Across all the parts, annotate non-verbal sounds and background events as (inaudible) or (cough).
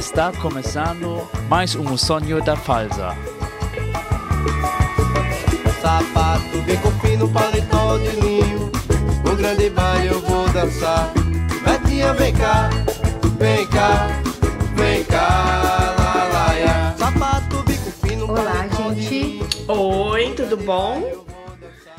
Está começando mais um sonho da Falsa. Sapato bem com fino, paletó de linho No grande baile eu vou dançar Betinha, vem cá, vem cá, vem cá, lá, lá, lá. Sapato bem com fino, Olá, gente. Oi, tudo bom?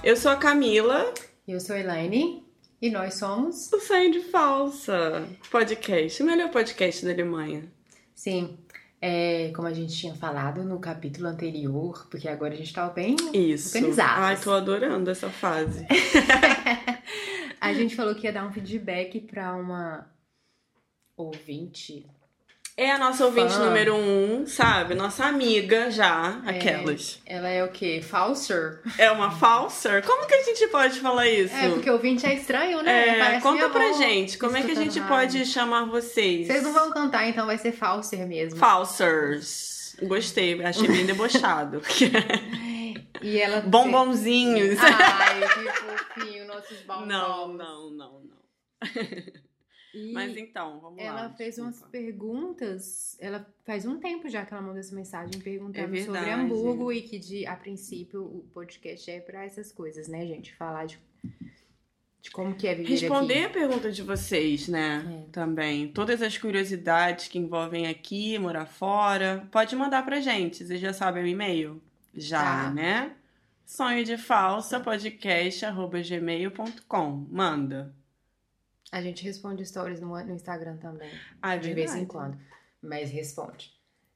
Eu sou a Camila, Eu sou a Elaine e nós somos. o Sonho de Falsa podcast, o melhor podcast da Alemanha. Sim, é, como a gente tinha falado no capítulo anterior, porque agora a gente tá bem Isso. organizados. Ai, tô adorando essa fase. (laughs) A gente falou que ia dar um feedback pra uma ouvinte. É a nossa ouvinte Fã. número um, sabe? Nossa amiga já, aquelas. Ela é o quê? Falser? É, uma falser? Como que a gente pode falar isso? É, porque ouvinte é estranho, né? É, Parece conta pra gente, como é que a gente rádio. pode chamar vocês? Vocês não vão cantar, então vai ser Falser mesmo. Falsers. Gostei, achei bem debochado. (laughs) E ela. Bombonzinhos. Ai, que fofinho, nossos bombons. Não, não, não, não. E- Mas então, vamos lá. Ela fez umas desculpa. perguntas. Ela faz um tempo já que ela mandou essa mensagem perguntando É sobre. Hamburgo e que de, a princípio o podcast é pra essas coisas, né, gente? Falar de, de como que é viver Responder aqui. a pergunta de vocês, né? É. Também. Todas as curiosidades que envolvem aqui, morar fora. Pode mandar pra gente. Vocês já sabem o e-mail? Já, Tá. né? Sonho de falsa podcast arroba gmail.com. Manda. A gente responde stories no, no Instagram também, Ah, é de vez em quando, mas responde.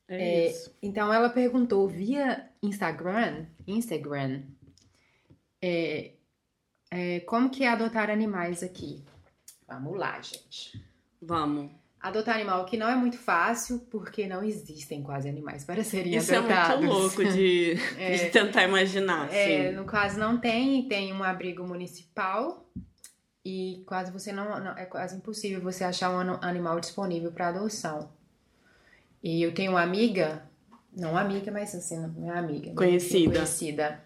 É, É, isso. Então ela perguntou via Instagram, Instagram, é, é, como que é adotar animais aqui? Vamos lá, gente. Vamos. Adotar animal que não é muito fácil, porque não existem quase animais para serem Isso é adotados. muito louco de, (laughs) É. de tentar imaginar. É, assim. no caso não tem, tem um abrigo municipal e quase você não, não- é quase impossível você achar um animal disponível para adoção. E eu tenho uma amiga, não amiga, mas assim, não é amiga, mas Conhecida. conhecida,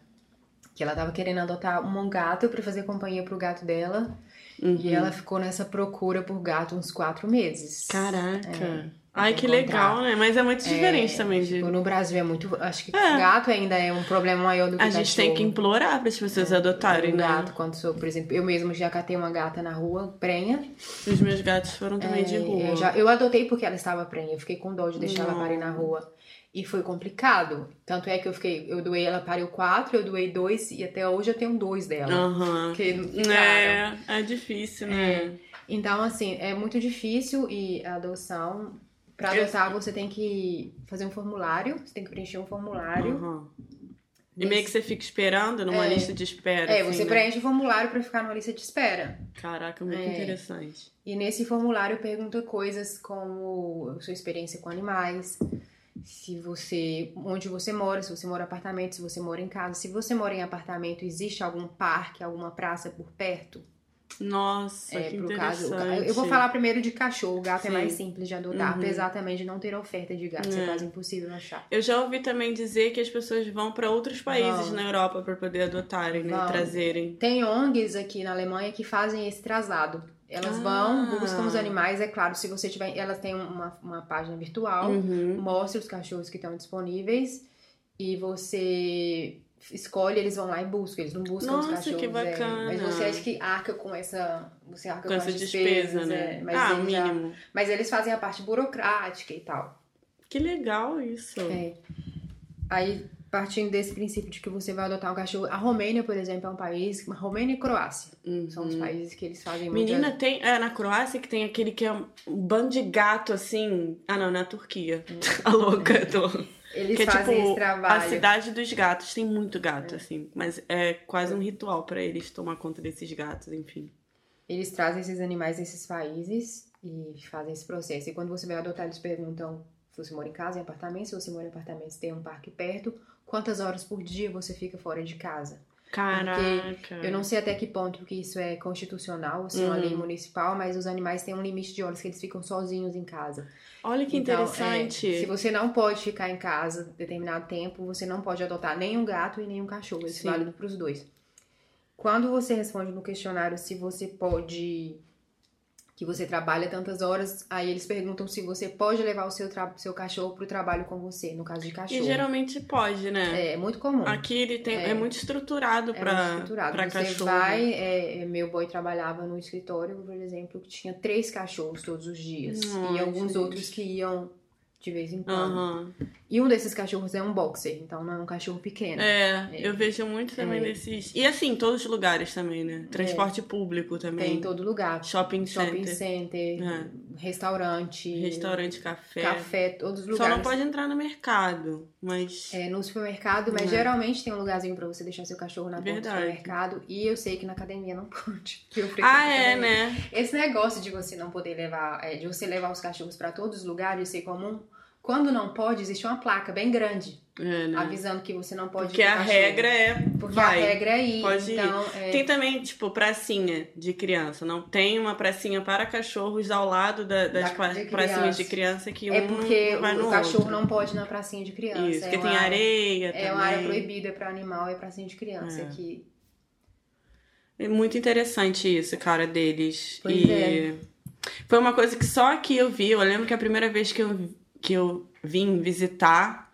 que ela tava querendo adotar um gato para fazer companhia pro gato dela Uhum. e ela ficou nessa procura por gato uns quatro meses. Caraca. Ai, que encontrar. legal, né? Mas é muito diferente também de. Tipo, no Brasil é muito. Acho que É. gato ainda é um problema maior do que A gente tem que implorar para as pessoas adotarem, um né? gato, quando sou, por exemplo, eu mesmo já catei uma gata na rua, prenha. Os meus gatos foram também de É, rua. Eu, já- eu adotei porque ela estava prenha. Eu fiquei com dó de deixar ela parir na rua. E foi complicado. Tanto é que eu fiquei. Eu doei, ela pariu quatro, eu doei dois, e até hoje eu tenho dois dela. Não ficaram. É, é difícil, né? Então, assim, é muito difícil e a adoção. Pra Eu- adotar, você tem que fazer um formulário, você tem que preencher um formulário. Aham. E meio que você fica esperando numa É. lista de espera. É, assim, você né? preenche o formulário pra ficar numa lista de espera. Caraca, muito É. interessante. E nesse formulário pergunta coisas como sua experiência com animais, se você, onde você mora, se você mora em apartamento, se você mora em casa. Se você mora em apartamento, existe algum parque, alguma praça por perto? Nossa, É, que pro interessante. caso. Eu vou falar primeiro de cachorro. O gato é Sim. mais simples de adotar, Uhum. apesar também de não ter oferta de gato. É É. quase impossível achar. Eu já ouvi também dizer que as pessoas vão para outros países Vão. na Europa para poder adotarem, né? Trazerem. Tem ONGs aqui na Alemanha que fazem esse traslado. Elas Ah. vão, buscam os animais, é claro, se você tiver. Elas têm uma, uma página virtual. Uhum. mostra os cachorros que estão disponíveis e você escolhe, eles vão lá e buscam, eles não buscam os Nossa, cachorros. que é. bacana. Mas você acha que arca com essa. Você arca Com com, essa despesa, despesas, né? é. Mas, ah, o eles já- mínimo. mas eles fazem a parte burocrática e tal. Que legal isso. É. Aí, partindo desse princípio de que você vai adotar um cachorro. A Romênia, por exemplo, é um país. Romênia e Croácia são os países que eles fazem muito. Uhum. Menina, tem. É na Croácia que tem aquele que é um bando de gato assim. Ah, não, na Turquia. (laughs) A louca. Tô... Eles que é fazem tipo esse a trabalho. cidade dos gatos. Tem muito gato, assim. Mas é quase um ritual pra eles tomar conta desses gatos, enfim. Eles trazem esses animais desses países e fazem esse processo. E quando você vai adotar, eles perguntam se você mora em casa, em apartamento. Se você mora em apartamento, tem um parque perto. Quantas horas por dia você fica fora de casa? Caraca. Eu não sei até que ponto que isso é constitucional, se é uma Uhum. lei municipal, mas os animais têm um limite de horas que eles ficam sozinhos em casa. Olha que Então, é, interessante. se você não pode ficar em casa determinado tempo, você não pode adotar nem um gato e nem um cachorro. Isso é válido para os dois. Quando você responde no questionário se você pode que você trabalha tantas horas, aí eles perguntam se você pode levar o seu, seu cachorro pro trabalho com você, no caso de E cachorro. geralmente pode, né? É, é muito comum. Aqui ele tem, é, É. muito estruturado É pra, muito estruturado. pra você cachorro. vai, é, é, meu boy trabalhava no escritório, por exemplo, que tinha três cachorros todos os dias. Ai, e alguns gente. outros que iam de vez em quando. Aham. E um desses cachorros é um boxer, então não é um cachorro pequeno. É, É. eu vejo muito também É. desses. E assim, todos os lugares também, né? Transporte público também. Tem em todo lugar. Shopping Shopping center. center, É. restaurante, Restaurante, café. café, todos os Só lugares. não pode entrar no mercado, mas. É, no supermercado, mas É. geralmente tem um lugarzinho pra você deixar seu cachorro na porta do Verdade. supermercado. E eu sei que na academia não (laughs) pode. Ah, é, né? Esse negócio de você não poder levar, é, de você levar os cachorros pra todos os lugares, ser comum. Quando não pode, existe uma placa bem grande É, né? avisando que você não pode Porque ir a regra é. Porque vai. a regra é ir. pode ir. então, é, Tem também, tipo, pracinha de criança. Não tem uma pracinha para cachorros ao lado da- das Da- de pracinhas criança. de criança que é um porque vai o, o cachorro outro. não pode ir na pracinha de criança. Isso, é porque tem área- areia É também. uma área proibida para animal, é pracinha de criança. É. Que É muito interessante isso, cara, deles. Pois e é. foi uma coisa que só aqui eu vi. Eu lembro que a primeira vez que eu, que eu vim visitar,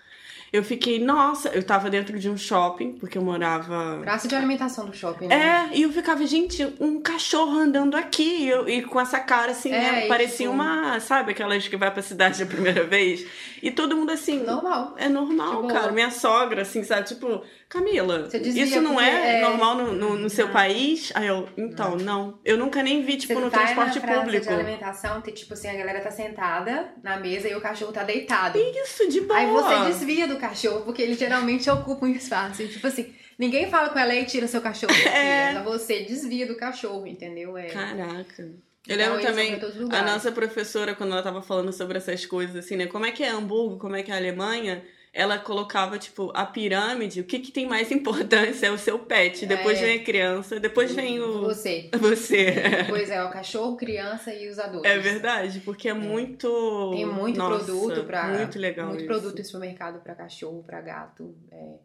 eu fiquei, nossa, eu tava dentro de um shopping, porque eu morava. praça de alimentação do shopping, né? É, e eu ficava, gente, um cachorro andando aqui, e, eu- e com essa cara assim, É, né? Parecia tipo- uma, sabe, aquelas que vai pra cidade a primeira vez. E todo mundo assim. Normal. É normal, cara. Minha sogra, assim, sabe? Tipo, Camila, isso não é, é- normal no, no, no seu país? Aí eu, então, não. Eu nunca nem vi, tipo, Você no vai transporte na público. de alimentação, tem, tipo assim, a galera tá sentada na mesa e o cachorro tá deitado. Isso, de boa. Aí você desvia do cachorro, porque ele geralmente ocupa um espaço. E, tipo assim, ninguém fala com ela e tira seu cachorro. (laughs) É. É. Você desvia do cachorro, entendeu? É. Caraca. Eu lembro também, a nossa professora, quando ela tava falando sobre essas coisas, assim, né? Como é que é Hamburgo, como é que é a Alemanha, ela colocava, tipo, a pirâmide, o que que tem mais (laughs) importância é o seu pet, depois É. vem a criança, depois vem o... Você. (laughs) Você. Pois é, o cachorro, criança e os adultos. É verdade, porque é muito... Tem muito Nossa, produto para Muito legal muito isso. produto em supermercado para cachorro, para gato. é.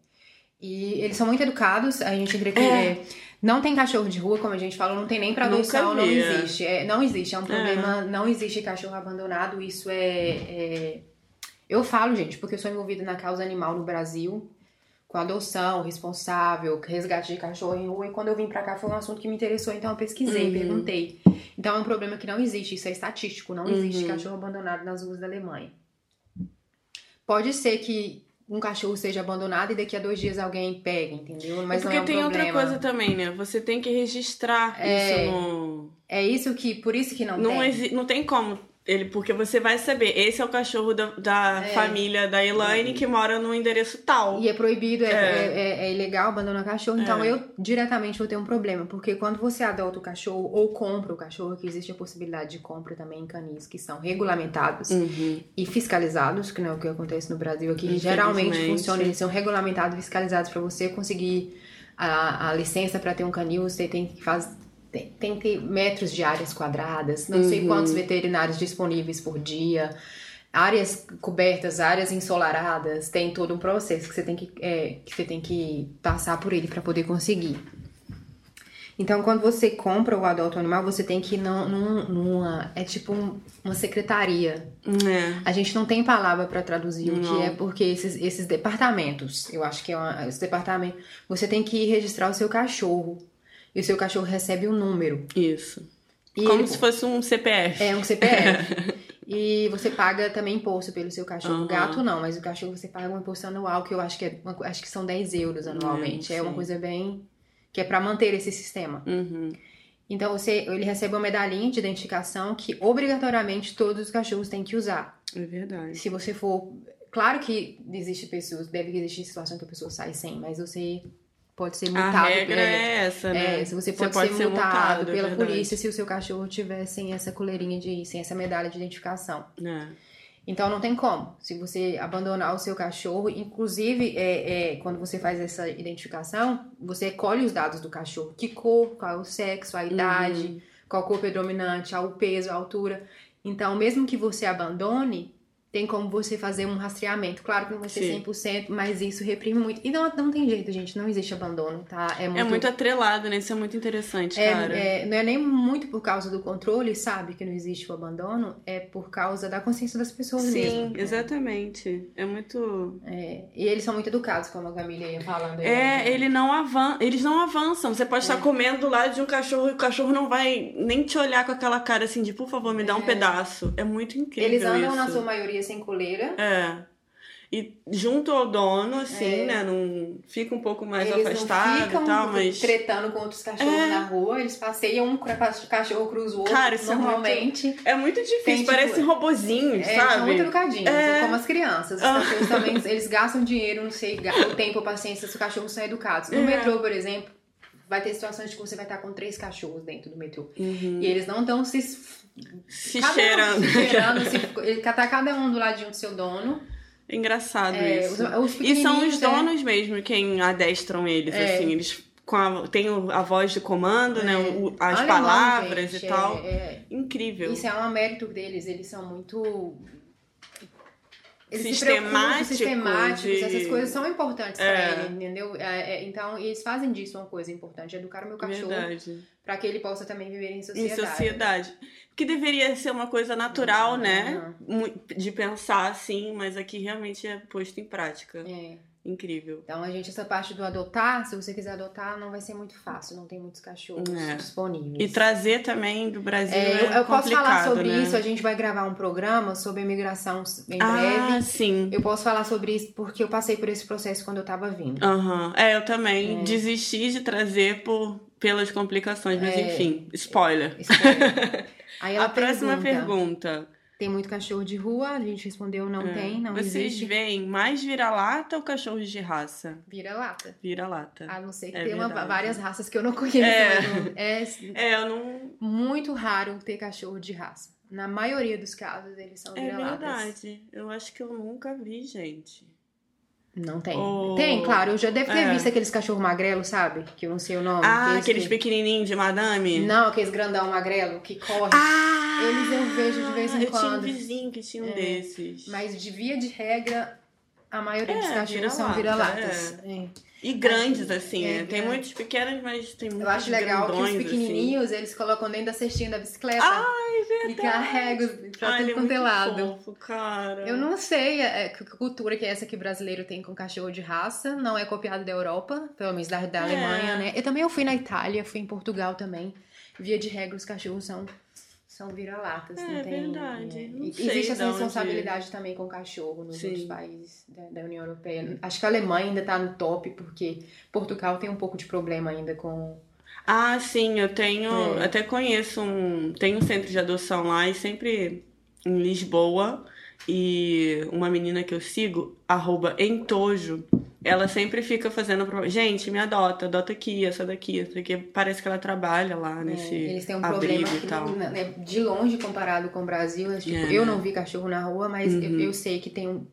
E eles são muito educados. A gente entre- É. é, não tem cachorro de rua, como a gente falou, não tem nem para Nunca adoção, não é. existe. É, não existe, é um problema. Não existe cachorro abandonado. Isso é, é- Eu falo, gente, porque eu sou envolvida na causa animal no Brasil. Com adoção, responsável, resgate de cachorro em rua. E quando eu vim pra cá foi um assunto que me interessou, então eu pesquisei, Uhum. perguntei. Então é um problema que não existe, isso é estatístico, não existe Uhum. cachorro abandonado nas ruas da Alemanha. Pode ser que um cachorro seja abandonado e daqui a dois dias alguém pegue, entendeu? Mas É porque não é um tem outra problema. coisa também, né? Você tem que registrar É. isso no... É isso que, por isso que não, Não, tem. não tem como ele, porque você vai saber, esse é o cachorro da, da É. família da Elaine que mora no endereço tal. E é proibido, é, É. é- é- é ilegal abandonar cachorro. Então É. eu diretamente vou ter um problema. Porque quando você adota o cachorro ou compra o cachorro, que existe a possibilidade de compra também em canis que são regulamentados Uhum. e fiscalizados, que não é o que acontece no Brasil aqui. Geralmente funciona, eles são regulamentados e fiscalizados para você conseguir a, a licença para ter um canil, você tem que fazer. Tem, tem que ter metros de áreas quadradas, não sei Uhum. quantos veterinários disponíveis por dia, áreas cobertas, áreas ensolaradas, tem todo um processo que você tem que, é, que, você tem que passar por ele para poder conseguir. Então, quando você compra o adulto animal, você tem que ir num- num- numa. É tipo um- uma secretaria É. a gente não tem palavra para traduzir o Não. que é, porque esses, esses departamentos, eu acho que é uma, esse departamento, você tem que ir registrar o seu cachorro. E o seu cachorro recebe um número. Isso. E Como ele- se fosse um CPF. É um CPF. (laughs) e você paga também imposto pelo seu cachorro. Aham. Gato não, mas o cachorro você paga um imposto anual, que eu acho que, é, acho que são 10 euros anualmente. Hum, é uma coisa bem. que é para manter esse sistema. Uhum. Então você, ele recebe uma medalhinha de identificação que obrigatoriamente todos os cachorros têm que usar. É verdade. Se você for. Claro que existe pessoas, deve existir situação que a pessoa sai sem, mas você pode ser multado. A regra é, é essa, né? é, se você pode, ser, multado, é pela verdade. polícia se o seu cachorro tiver sem essa coleirinha de. sem essa medalha de identificação. É. Então não tem como. Se você abandonar o seu cachorro, inclusive é, é, quando você faz essa identificação, você colhe os dados do cachorro. Que cor, qual é o sexo, a idade, Uhum. qual cor predominante, o peso, a altura. Então, mesmo que você abandone, tem como você fazer um rastreamento. Claro que não vai ser Sim. 100%, mas isso reprime muito. E não, não tem jeito, gente. Não existe abandono, tá? É muito, É muito atrelado, né? Isso é muito interessante, cara. é, é, não é nem muito por causa do controle, sabe, que não existe o abandono, é por causa da consciência das pessoas Sim, mesmo. exatamente. É muito. É, e eles são muito educados, como a Camila ia falando. aí, É, né? ele não avan... eles não avançam. Você pode É. estar comendo do lado de um cachorro e o cachorro não vai nem te olhar com aquela cara assim de, por favor, me dá um pedaço. É muito incrível. Eles andam isso. na sua maioria sem coleira. É. E junto ao dono, assim, É. né? Não fica um pouco mais eles afastado não ficam e tal, mas. tretando com outros cachorros É. na rua. Eles passeiam um cachorro cruza o outro Cara, isso é muito- normalmente. É muito difícil, Tem, tipo, parece robozinhos, É, sabe? são muito educadinhos, É. como as crianças. Os Ah. cachorros também, eles gastam dinheiro, não sei, o tempo, a paciência, se os cachorros são educados. No É. metrô, por exemplo, vai ter situações de que você vai estar com três cachorros dentro do metrô. Uhum. E eles não estão se... Se cada um cheirando. se cheirando, se, ele tá cada um do ladinho do seu dono. Engraçado É, isso. os- os e são os né? donos mesmo quem adestram eles, É. assim, eles com a, tem a voz de comando, né? o- as Alemão, palavras gente, e tal. é- é- Incrível. Isso é um mérito deles, eles são muito. Eles se Sistemáticos de- essas coisas são importantes É. pra ele, entendeu? É, é, então, eles fazem disso uma coisa importante, educar o meu cachorro pra que ele possa também viver em Em sociedade. sociedade. Que deveria ser uma coisa natural, Uhum. né? De pensar assim, mas aqui realmente é posto em prática. É. Incrível. Então, a gente, essa parte do adotar, se você quiser adotar, não vai ser muito fácil, não tem muitos cachorros É. disponíveis. E trazer também do Brasil. É, É, eu, eu posso falar sobre né? isso, a gente vai gravar um programa sobre imigração em Ah, breve. sim. Eu posso falar sobre isso porque eu passei por esse processo quando eu tava vindo. Aham. É, eu também É. desisti de trazer por, pelas complicações, mas É. enfim, spoiler. Spoiler. (laughs) Aí ela A próxima pergunta. Tem muito cachorro de rua? A gente respondeu não É. tem, não Vocês existe. veem mais vira-lata ou cachorros de raça? Vira lata. Vira-lata. A não ser que É tenha várias raças que eu não conheço. É. não- É (laughs) É, eu não. muito raro ter cachorro de raça. Na maioria dos casos, eles são É vira-latas. verdade. Eu acho que eu nunca vi, gente. Não tem. Oh. Tem, claro. Eu já devo ter É. visto aqueles cachorros magrelos, sabe? Que eu não sei o nome. Ah, aqueles que... pequenininhos de madame? Não, aqueles grandão magrelo que corre. Ah! Eles eu vejo de vez em eu tinha um quando. vizinho que tinha um É, desses. Mas de via de regra, a maioria dos É, cachorros são vira-lata, vira-latas. É. E grandes, assim, É, né? Tem é. muitos pequenos, mas tem muitos Eu acho legal que os grandões, assim. pequenininhos eles colocam dentro da cestinha da bicicleta Ai, e carregam pra Ai, tudo é quanto é lado. fofo, cara. Eu não sei é, que cultura que é essa que brasileiro tem com cachorro de raça. Não é copiado da Europa, pelo menos da, da É. Alemanha, né? Eu também eu fui na Itália, fui em Portugal também. Via de regra, os cachorros são, são vira-latas. É, não tem, verdade. é. Não Existe essa onde- responsabilidade também com o cachorro nos Sim. outros países da, da União Europeia. Acho que a Alemanha ainda tá no top, porque Portugal tem um pouco de problema ainda com. Ah, sim, eu tenho. É. Até conheço um. Tem um centro de adoção lá e sempre em Lisboa. E uma menina que eu sigo, arroba Entojo, ela sempre fica fazendo. pro- Gente, me adota, adota aqui, essa daqui, essa daqui. Parece que ela trabalha lá nesse É, eles têm um problema que, tal. né, de longe comparado com o Brasil. é, tipo, É, eu não vi cachorro na rua, mas eu, Uhum. eu sei que tem um.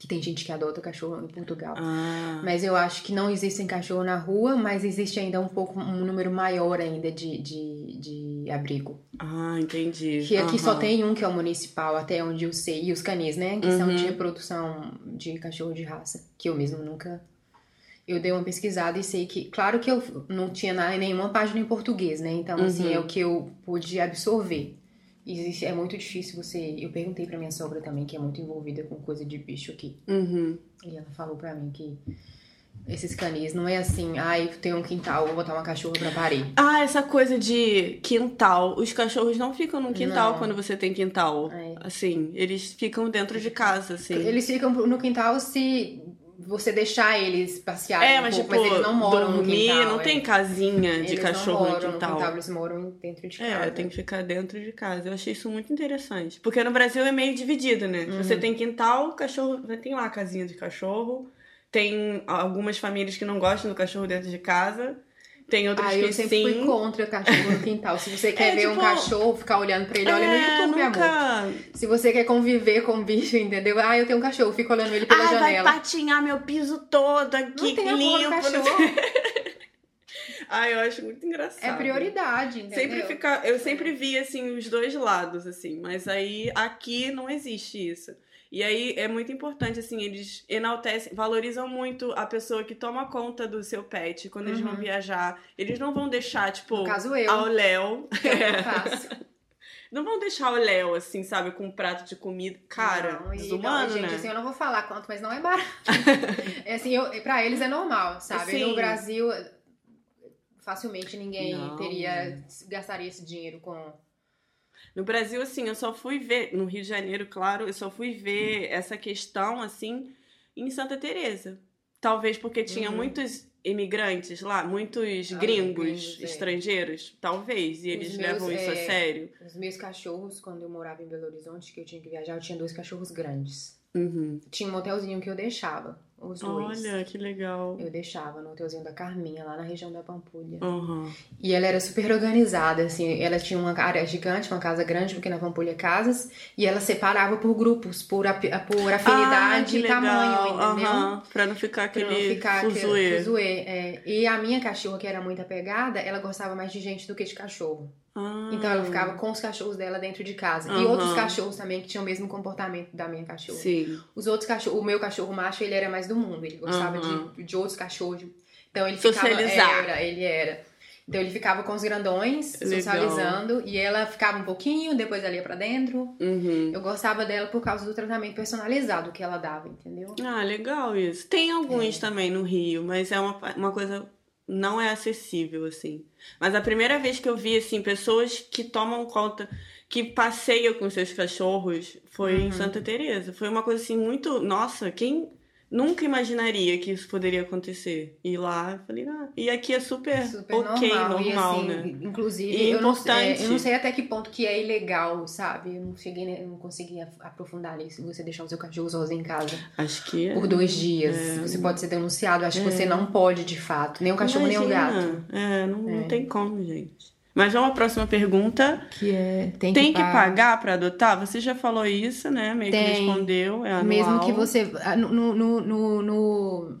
Que tem gente que adota cachorro em Portugal. Ah, Mas eu acho que não existem cachorro na rua, mas existe ainda um pouco, um número maior ainda de, de, de abrigo. ah, entendi. Que aqui só Aham. tem um que é o municipal, até onde eu sei. E os canis, né? Que são Uhum. de reprodução de cachorro de raça. Que eu mesmo nunca. Eu dei uma pesquisada e sei que. Claro que eu não tinha nenhuma página em português, né? Então, assim, Uhum. é o que eu pude absorver. Existe, é muito difícil você. Eu perguntei pra minha sogra também, que é muito envolvida com coisa de bicho aqui. Uhum. E ela falou pra mim que esses canis não é assim, ai, tem um quintal, vou botar uma cachorra pra parir. Ah, essa coisa de quintal. Os cachorros não ficam no quintal Não. quando você tem quintal. É. Assim, eles ficam dentro de casa, assim. Eles ficam no quintal se você deixar eles passearem É, um mas pouco, tipo, mas eles não moram dormir, no quintal. não é. tem casinha de Eles cachorro não no moram quintal. eles moram dentro de casa. É, tem que ficar dentro de casa. Eu achei isso muito interessante. Porque no Brasil é meio dividido, né? Se você Uhum. tem quintal, cachorro. Tem lá a casinha de cachorro. Tem algumas famílias que não gostam do cachorro dentro de casa. Tem outras Ah, que eu sempre sim. fui contra cachorro no (laughs) quintal. Se você quer É, ver um tipo, cachorro, ficar olhando pra ele, olha no é, YouTube, meu amor. nunca... Se você quer conviver com o bicho, entendeu? Ah, eu tenho um cachorro, fico olhando ele pela vai janela. patinhar meu piso todo aqui, Não limpo. cachorro. (laughs) Ai, eu acho muito engraçado. É prioridade, entendeu? Sempre fica, eu sempre vi assim os dois lados assim, mas aí aqui não existe isso. E aí é muito importante assim, eles enaltecem, valorizam muito a pessoa que toma conta do seu pet quando eles vão Uhum. viajar. Eles não vão deixar tipo No caso, eu. ao Léo. é eu. (laughs) Não vão deixar o Léo assim, sabe, com um prato de comida. Cara, Não, e desumano, não, gente, né? assim, eu não vou falar quanto, mas não é barato. (laughs) é assim, eu, pra eles é normal, sabe? Sim. No Brasil, facilmente ninguém Não. teria, gastaria esse dinheiro com... No Brasil, assim, eu só fui ver, no Rio de Janeiro, claro, eu só fui ver essa questão, assim, em Santa Teresa. Talvez porque tinha Uhum. muitos imigrantes lá, muitos Ah, gringos, é. estrangeiros, talvez, e eles meus, levam isso a é, sério. Os meus cachorros, quando eu morava em Belo Horizonte, que eu tinha que viajar, eu tinha dois cachorros grandes. Uhum. Tinha um hotelzinho que eu deixava, os dois. Olha, que legal. Eu deixava no hotelzinho da Carminha, lá na região da Pampulha. Uhum. E ela era super organizada, assim, ela tinha uma área gigante, uma casa grande, porque na Pampulha Casas, e ela separava por grupos, por, api- por afinidade Ah, e tamanho, entendeu? Aham, Pra não ficar Pra aquele não ficar aquele fuzuê. fuzuê, é. E a minha cachorra, que era muito apegada, ela gostava mais de gente do que de cachorro. Ah. Então ela ficava com os cachorros dela dentro de casa. E Aham. outros cachorros também que tinham o mesmo comportamento da minha cachorra. Sim. Os outros cachorros, o meu cachorro macho, ele era mais do mundo. Ele gostava Aham. de, de outros cachorros. Então ele ficava. Socializar. Era, ele era. Então ele ficava com os grandões, Legal. socializando. E ela ficava um pouquinho, depois ela ia pra dentro. Uhum. Eu gostava dela por causa do tratamento personalizado que ela dava, entendeu? Ah, legal isso. Tem alguns É. também no Rio, mas é uma, uma coisa. Não é acessível, assim. Mas a primeira vez que eu vi, assim, pessoas que tomam conta, que passeiam com seus cachorros, foi Uhum. em Santa Teresa. Foi uma coisa, assim, muito. Nossa, quem nunca imaginaria que isso poderia acontecer? E lá, eu falei, ah. E aqui é super, Super ok, normal, e assim, né? inclusive, E eu, não, importante. é, eu não sei até que ponto que é ilegal, sabe? Eu não cheguei, eu não consegui aprofundar nisso. Você deixar o seu cachorro sozinho em casa Acho que. é. por dois dias, É. você pode ser denunciado. Acho que você não pode, de fato. Nem o cachorro, nem o gato. Imagina. É, não, não É. tem como, gente. Mas vamos à próxima pergunta. Que é. Tem, Tem que pa- pagar pra adotar? Você já falou isso, né? Meio que Tem. respondeu. É anual. Mesmo que você. No, no, no, no,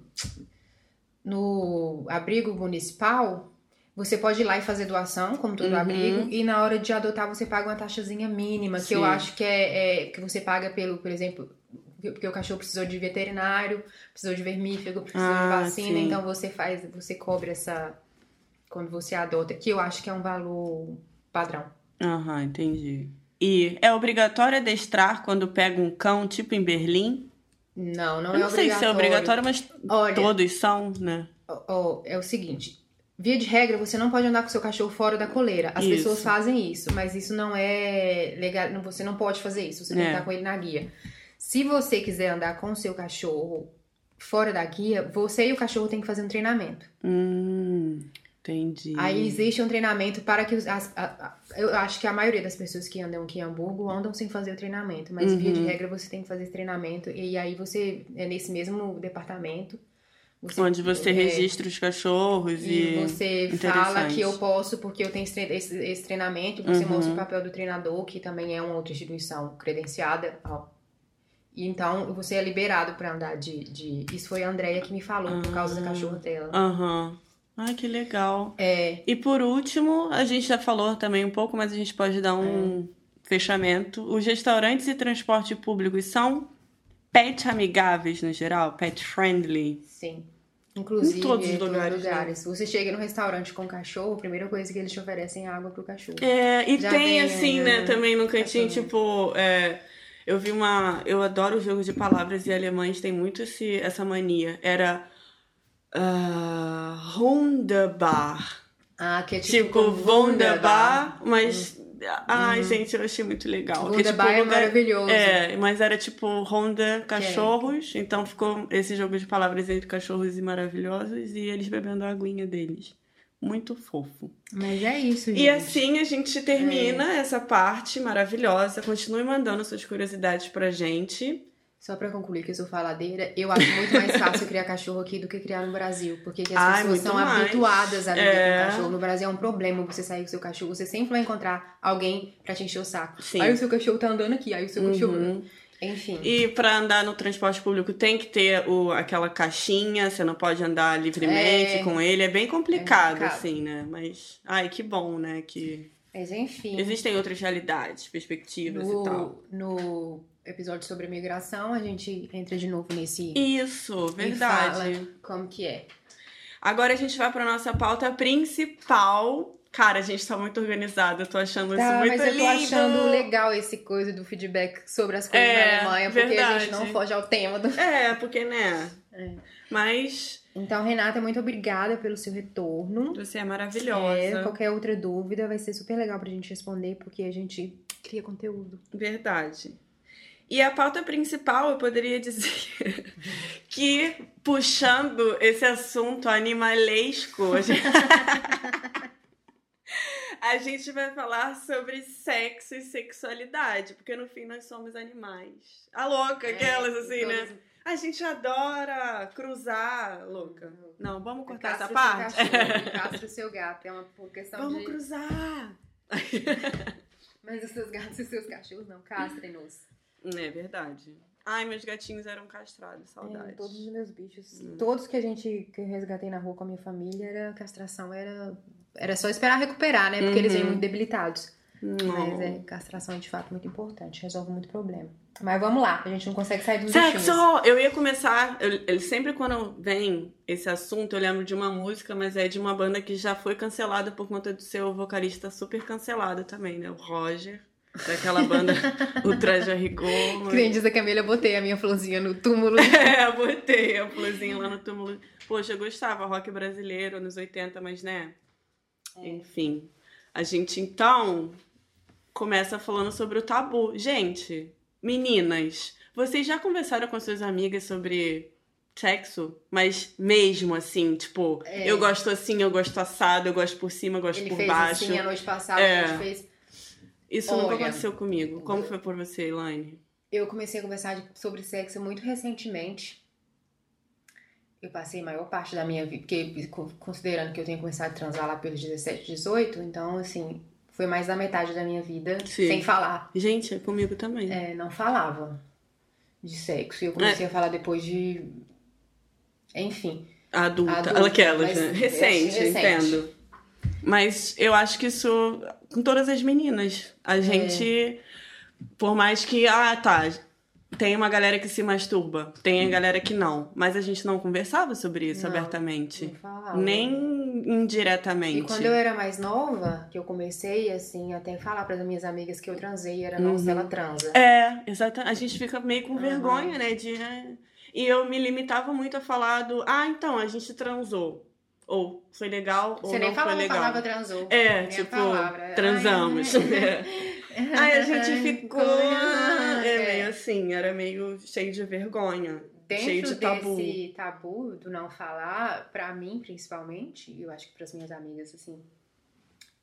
no, abrigo municipal, você pode ir lá e fazer doação, como todo Uhum. abrigo, e na hora de adotar você paga uma taxazinha mínima, que eu Sim. acho que é, é que você paga pelo, por exemplo, porque o cachorro precisou de veterinário, precisou de vermífugo, precisou Ah, de vacina, sim. então você faz, você cobre essa quando você adota, que eu acho que é um valor padrão. Aham, entendi. E é obrigatório adestrar quando pega um cão, tipo em Berlim? Não, não Eu é não sei se é obrigatório, mas Olha, todos são, né? Ó, ó, é o seguinte. Via de regra, você não pode andar com seu cachorro fora da coleira. As Isso. pessoas fazem isso, mas isso não é legal. Você não pode fazer isso. Você tem É. que estar com ele na guia. Se você quiser andar com o seu cachorro fora da guia, você e o cachorro tem que fazer um treinamento. Hum, entendi. Aí existe um treinamento para que os. as- a- a- eu acho que a maioria das pessoas que andam aqui em Hamburgo andam sem fazer o treinamento. Mas via de Uhum. regra você tem que fazer esse treinamento. E aí você, é nesse mesmo departamento. você- Onde você é, registra os cachorros e. E você fala que eu posso porque eu tenho esse, esse- treinamento, você Uhum. mostra o papel do treinador, que também é uma outra instituição credenciada. Ó. E então você é liberado para andar de, de. Isso foi a Andrea que me falou, por causa da Ah. cachorra dela. Aham. Ai, que legal. É, E por último, a gente já falou também um pouco, mas a gente pode dar um É. fechamento. Os restaurantes e transporte públicos são pet amigáveis no geral? Pet friendly? sim. Inclusive, Em todos os lugares, os né? lugares. Você chega no restaurante com cachorro, a primeira coisa que eles te oferecem é água pro cachorro. É, e Já tem assim, né, né, também no cantinho, cachorro. tipo, é, eu vi uma. Eu adoro o jogo de palavras e alemães têm muito esse, essa mania. Era. Uh, Hundebar. Ah, que é tipo. Tipo, Wunderbar, mas. Ai, Uhum. gente, eu achei muito legal. Que, tipo, Wunderbar é lugar- maravilhoso. É, mas era tipo Honda cachorros, então ficou esse jogo de palavras entre cachorros e maravilhosos e eles bebendo a aguinha deles. Muito fofo. Mas é isso, gente. E assim a gente termina É. essa parte maravilhosa. Continue mandando suas curiosidades pra gente. Só pra concluir que eu sou faladeira, eu acho muito mais fácil criar cachorro aqui do que criar no Brasil. Porque que as Ai, pessoas são mais. habituadas a viver É. com cachorro. No Brasil é um problema você sair com seu cachorro. Você sempre vai encontrar alguém pra te encher o saco. Sim. Aí o seu cachorro tá andando aqui, aí o seu cachorro. Uhum. Enfim. E pra andar no transporte público tem que ter o, aquela caixinha, você não pode andar livremente É. com ele. É bem complicado, complicado. assim, né? Mas, ai, que bom, né? Que Mas enfim. existem outras realidades, perspectivas e tal. No, no episódio sobre imigração, a gente entra de novo nesse. Isso, e verdade. fala como que é. Agora a gente vai pra nossa pauta principal. Cara, a gente tá muito organizado, eu tô achando isso Tá, muito mas eu tô lindo. achando legal esse coisa do feedback sobre as coisas É, da Alemanha, porque a gente verdade. não foge ao tema do. É, porque, né? É. Mas Então, Renata, muito obrigada pelo seu retorno. você é maravilhosa. É, qualquer outra dúvida vai ser super legal pra gente responder, porque a gente cria conteúdo. Verdade. E a pauta principal, eu poderia (laughs) dizer que, puxando esse assunto animalesco, a gente... (laughs) a gente vai falar sobre sexo e sexualidade, porque no fim nós somos animais. A louca, aquelas assim, né? Todos- A gente adora cruzar, louca. Não, vamos cortar essa Castre parte? Castre (laughs) o seu gato. É uma questão Vamos de. cruzar! Mas os seus gatos e os seus cachorros não castrem-nos. É verdade. Ai, meus gatinhos eram castrados, saudades. É, todos os meus bichos. Hum. Todos que a gente que eu resgatei na rua com a minha família, era castração, era. Era só esperar recuperar, né? Porque eles vêm Uhum. muito debilitados. Não. Mas é, castração é de fato muito importante, resolve muito problema. Mas vamos lá, a gente não consegue sair dos Sexo! bichinhos. Eu ia começar. Eu, eu- sempre quando vem esse assunto, eu lembro de uma música, mas é de uma banda que já foi cancelada por conta do seu vocalista super cancelado também, né? O Roger. Daquela banda (laughs) Ultraja Rigor. Que nem diz a Camila, eu botei a minha florzinha no túmulo. (laughs) É, eu botei a florzinha lá no túmulo. Poxa, eu gostava, rock brasileiro, anos 80, mas né? Enfim. A gente então começa falando sobre o tabu. Gente, meninas, vocês já conversaram com suas amigas sobre sexo? Mas mesmo assim, tipo, É. eu gosto assim, eu gosto assado, eu gosto por cima, eu gosto Ele por fez baixo. assim a noite passada, É. a gente fez. Isso nunca Olha. aconteceu comigo. Como foi por você, Elaine? Eu comecei a conversar sobre sexo muito recentemente. Eu passei a maior parte da minha vida, porque co- considerando que eu tenho começado a transar lá pelos 17, 18, então assim, foi mais da metade da minha vida Sim. sem falar. Gente, é comigo também. É, não falava de sexo. E eu comecei É. a falar depois de. Enfim. Adulta, Adulta, aquelas, né? Recente, recente. entendo. Mas eu acho que isso com todas as meninas. É. A gente, por mais que, ah, tá, tem uma galera que se masturba, tem a galera que não. Mas a gente não conversava sobre isso Não, abertamente. Falava. Nem indiretamente. E quando eu era mais nova, que eu comecei, assim, até falar para as minhas amigas que eu transei, era, nossa, ela transa. É, exatamente. A gente fica meio com Uhum. vergonha, né? De, é. E eu me limitava muito a falar do, ah, então, a gente transou. Ou foi legal, ou Você não nem falava foi a legal. palavra transou. É, tipo, palavra. transamos. Ai, É. (laughs) Aí a gente ficou. É meio assim, era meio cheio de vergonha. cheio Dentro de tabu. desse tabu do não falar, pra mim principalmente, e eu acho que pras minhas amigas, assim,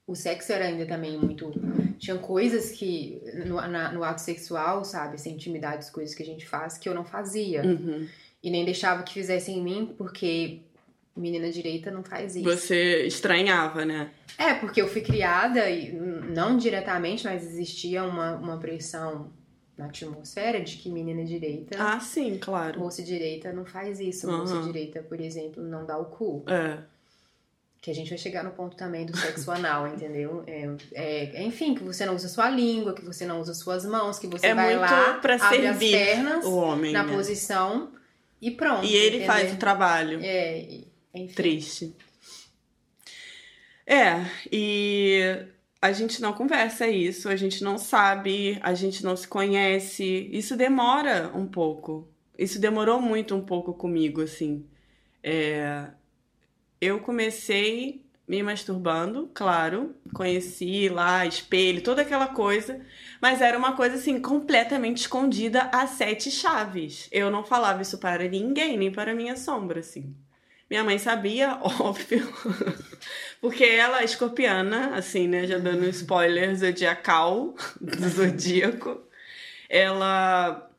o sexo era ainda também muito. Tinha coisas que no, na- no ato sexual, sabe, essa intimidade, as coisas que a gente faz, que eu não fazia. Uhum. E nem deixava que fizessem em mim, porque menina direita não faz isso. Você estranhava, né? É, porque eu fui criada, e não diretamente, mas existia uma, uma pressão na atmosfera de que menina direita, Ah, sim, claro. moça direita não faz isso. Aham. Moça direita, por exemplo, não dá o cu. É. Que a gente vai chegar no ponto também do sexo anal, (laughs) entendeu? É, é, enfim, que você não usa sua língua, que você não usa suas mãos, que você É vai lá, pra abre servir as pernas O homem. na né? posição e pronto. E ele entendeu? faz o trabalho. É, enfim. Triste. É, e a gente não conversa isso, a gente não sabe, a gente não se conhece. Isso demora um pouco. Isso demorou muito um pouco comigo, assim. É, eu comecei me masturbando, claro, conheci lá espelho, toda aquela coisa, mas era uma coisa assim completamente escondida a sete chaves. Eu não falava isso para ninguém, nem para minha sombra, assim. Minha mãe sabia, (laughs) óbvio, porque ela é escorpiana, assim, né? Já dando spoiler zodiacal do zodíaco. Ela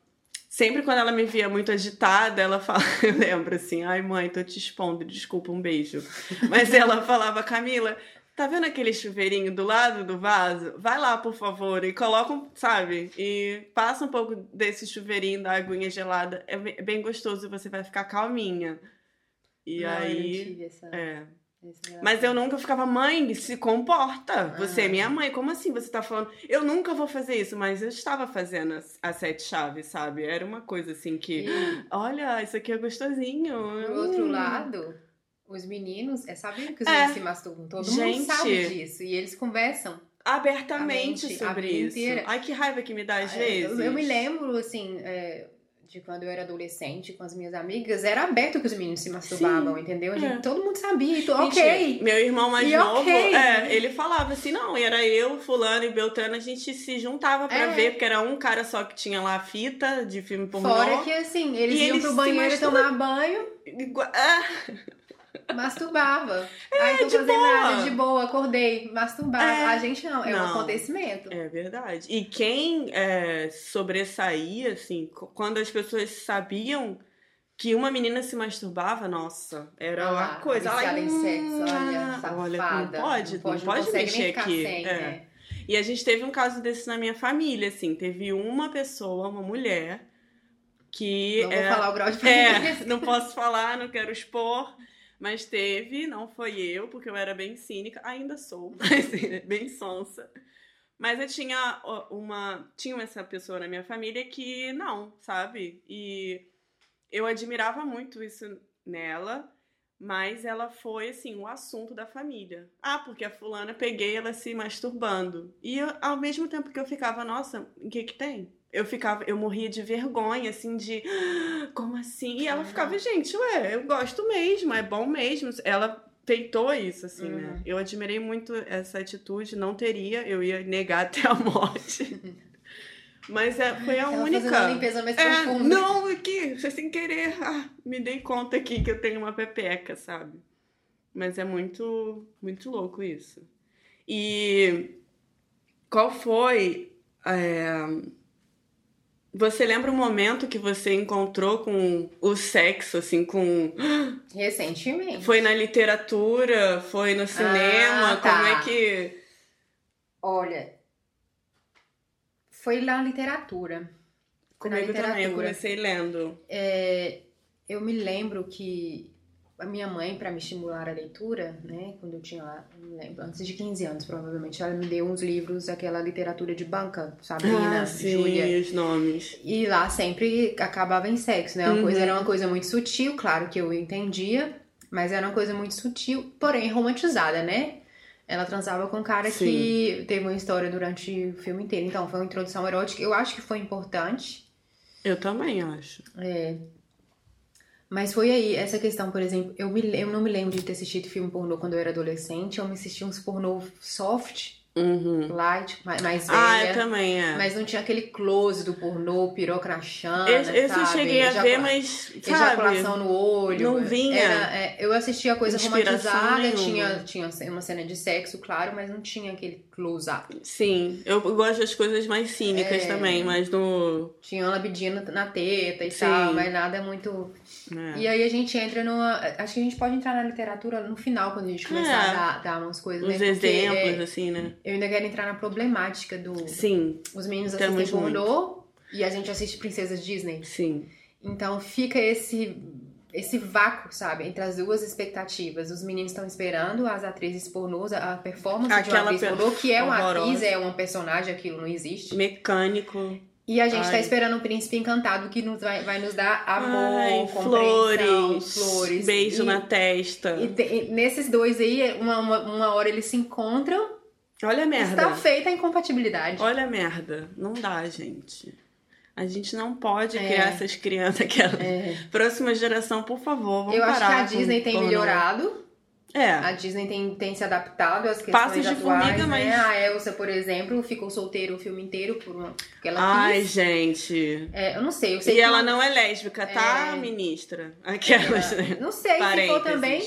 sempre quando ela me via muito agitada, ela fala, (laughs) eu lembro assim, ai mãe, tô te expondo, desculpa, um beijo. Mas ela falava, Camila, Tá vendo aquele chuveirinho do lado do vaso? Vai lá, por favor, e coloca, sabe? E passa um pouco desse chuveirinho da aguinha gelada. É é bem gostoso e você vai ficar calminha. E Não, eu aí. tive essa- É. Mas eu nunca ficava, mãe, se comporta. Você é Ah. minha mãe. Como assim você tá falando? Eu nunca vou fazer isso, mas eu estava fazendo as, as sete chaves, sabe? Era uma coisa assim que. E, Olha, isso aqui é gostosinho. por outro Hum. lado, os meninos, é sabido que os É. meninos se masturbam. Todo Gente. mundo sabe disso. E eles conversam. Abertamente mente, sobre isso. inteira. Ai, que raiva que me dá às Eu, vezes. eu me lembro, assim, é, de quando eu era adolescente com as minhas amigas, era aberto que os meninos se masturbavam, entendeu? A gente- É. Todo mundo sabia. E Mentira, ok. Meu irmão mais E novo, ok. é, ele falava assim, não, era eu, fulano e Beltrano, a gente se juntava pra É. ver, porque era um cara só que tinha lá a fita de filme pornô. Fora que, assim, eles E iam eles pro banheiro tomar banho, Igua- (laughs) Ah, masturbava. Aí tô de fazendo boa. nada, de boa, acordei, masturbava. É. A gente não, é um Não. acontecimento. É verdade. E quem é, sobressaía, assim, quando as pessoas sabiam que uma menina se masturbava, nossa, era Ah uma coisa. Ai, em sexo, olha, safada. olha, não pode, não pode, consegue nem mexer aqui. sem, É. né? E a gente teve um caso desse na minha família, assim. Teve uma pessoa, uma mulher, que. Não é, vou falar o grau de é, não posso falar, não quero expor. Mas teve, não foi eu, porque eu era bem cínica, ainda sou, (laughs) mas bem sonsa. Mas eu tinha uma. Tinha essa pessoa na minha família que não, sabe? E eu admirava muito isso nela, mas ela foi, assim, o assunto da família. Ah, porque a fulana peguei ela se masturbando. E eu, ao mesmo tempo que eu ficava, nossa, o que que tem? Eu ficava, eu morria de vergonha, assim, de "Ah, como assim? E ela ficava, gente, ué, eu gosto mesmo, é bom mesmo. Ela peitou isso, assim, Uhum. né? Eu admirei muito essa atitude, não teria, eu ia negar (laughs) até a morte. Mas é, foi a Tava única. uma limpeza mais É, profunda. não, aqui, foi sem querer. Ah, me dei conta aqui que eu tenho uma pepeca, sabe? Mas é muito, muito louco isso. E qual foi. é, Você lembra o momento que você encontrou com o sexo, assim, com. Recentemente. Foi na literatura? Foi no cinema? Ah, tá. Como é que. Olha, foi na literatura. Foi na Comigo também, eu literatura. comecei lendo. É, eu me lembro que a minha mãe, para me estimular a leitura, né, quando eu tinha lá, me lembro, antes de 15 anos, provavelmente, ela me deu uns livros, aquela literatura de banca, Sabrina, ah, sim, Júlia. os nomes. E lá sempre acabava em sexo, né? Uma Uhum. coisa, era uma coisa muito sutil, claro que eu entendia, mas era uma coisa muito sutil, porém romantizada, né? Ela transava com um cara Sim. que teve uma história durante o filme inteiro. Então, foi uma introdução erótica. Eu acho que foi importante. Eu também acho. É. Mas foi aí, essa questão, por exemplo, eu, me, eu não me lembro de ter assistido filme pornô quando eu era adolescente. Eu me assisti uns pornô soft, Uhum. light, mais, mais velha. Ah, eu também, é. Mas não tinha aquele close do pornô, piroca na Esse, esse eu cheguei a ver, mas, sabe? Ejaculação no olho. Não vinha. Era, é, eu assistia coisa romantizada, nenhuma. tinha, tinha uma cena de sexo, claro, mas não tinha aquele close-up. Sim, eu gosto das coisas mais cínicas É. também, mas no... Tinha uma labidinha na teta e Sim. tal, mas nada muito. é. E aí a gente entra numa. Acho que a gente pode entrar na literatura no final, quando a gente começar É. a dar, dar umas coisas. Uns né? Exemplos, é, assim, né? Eu ainda quero entrar na problemática do. Sim, Os meninos assistem pornô e a gente assiste Princesas Disney. sim. Então fica esse esse vácuo, sabe, entre as duas expectativas. Os meninos estão esperando as atrizes pornôs, a performance de uma Aquela atriz pornô, que é uma horrorosa. atriz, é uma personagem, aquilo não existe. Mecânico. E a gente tá Ai. esperando um príncipe encantado que nos vai, vai nos dar amor, Ai, flores, flores. beijo e, na testa. E, e nesses dois aí, uma, uma, uma hora eles se encontram, Olha a merda. está feita a incompatibilidade. Olha a merda. Não dá, gente. A gente não pode É. criar essas crianças. Aquela... É. Próxima geração, por favor, vamos Eu acho que a Disney tem melhorado. É. A Disney tem, tem se adaptado às questões Passos de atuais, formiga, né? mas- A Elsa, por exemplo, ficou solteira o filme inteiro por uma... porque ela Ai, quis. gente. É, eu não sei, eu sei E ela não é lésbica, tá, É. ministra? Aquelas, né? Não sei se for também.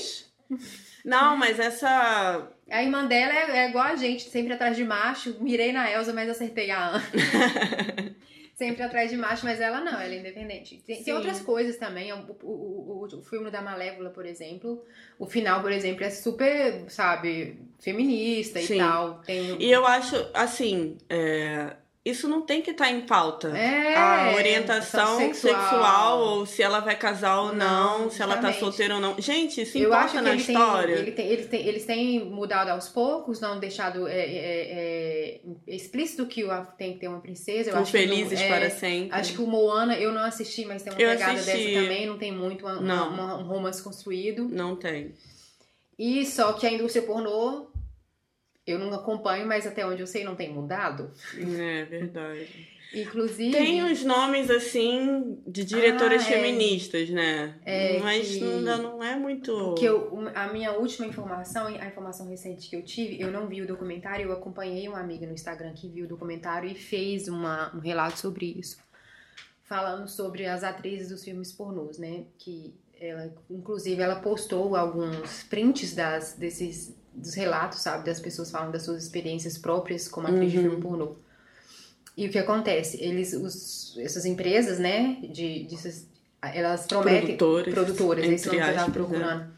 Não, mas essa A irmã dela é, é igual a gente, sempre atrás de macho. Mirei na Elsa, mas acertei a Ana. (laughs) sempre atrás de macho, mas ela não, ela é independente. Tem, tem outras coisas também. O, o, o, o, o filme da Malévola, por exemplo, o final, por exemplo, é super, sabe, feminista Sim. e tal. Tem, E eu acho, assim, é, isso não tem que estar em pauta. É, a orientação sexual. sexual. ou se ela vai casar ou não, Não, se ela tá solteira ou não. Gente, isso eu importa acho que na ele história. Tem, ele tem, eles, têm, eles têm mudado aos poucos, não deixado é, é, é, explícito que tem que ter uma princesa. Eu que não- felizes é, para sempre. Acho que o Moana eu não assisti, mas tem uma Eu pegada assisti. dessa também, não tem muito uma- uma- um romance construído. Não tem. E só que a indústria pornô, eu não acompanho, mas até onde eu sei não tem mudado. É verdade. Inclusive. Tem uns nomes, assim, de diretoras Ah, é. feministas, né? É, Mas que- ainda não é muito. Que eu, a minha última informação, a informação recente que eu tive, eu não vi o documentário, eu acompanhei uma amiga no Instagram que viu o documentário e fez uma, um relato sobre isso. Falando sobre as atrizes dos filmes pornôs, né? Que ela, inclusive, ela postou alguns prints das, desses, dos relatos, sabe? Das pessoas falando das suas experiências próprias como atriz de Uhum. filme pornô. E o que acontece? Eles, os, essas empresas, né? De, de, elas prometem Produtoras, produtoras, entre nome que eu tava aspas, né? procurando.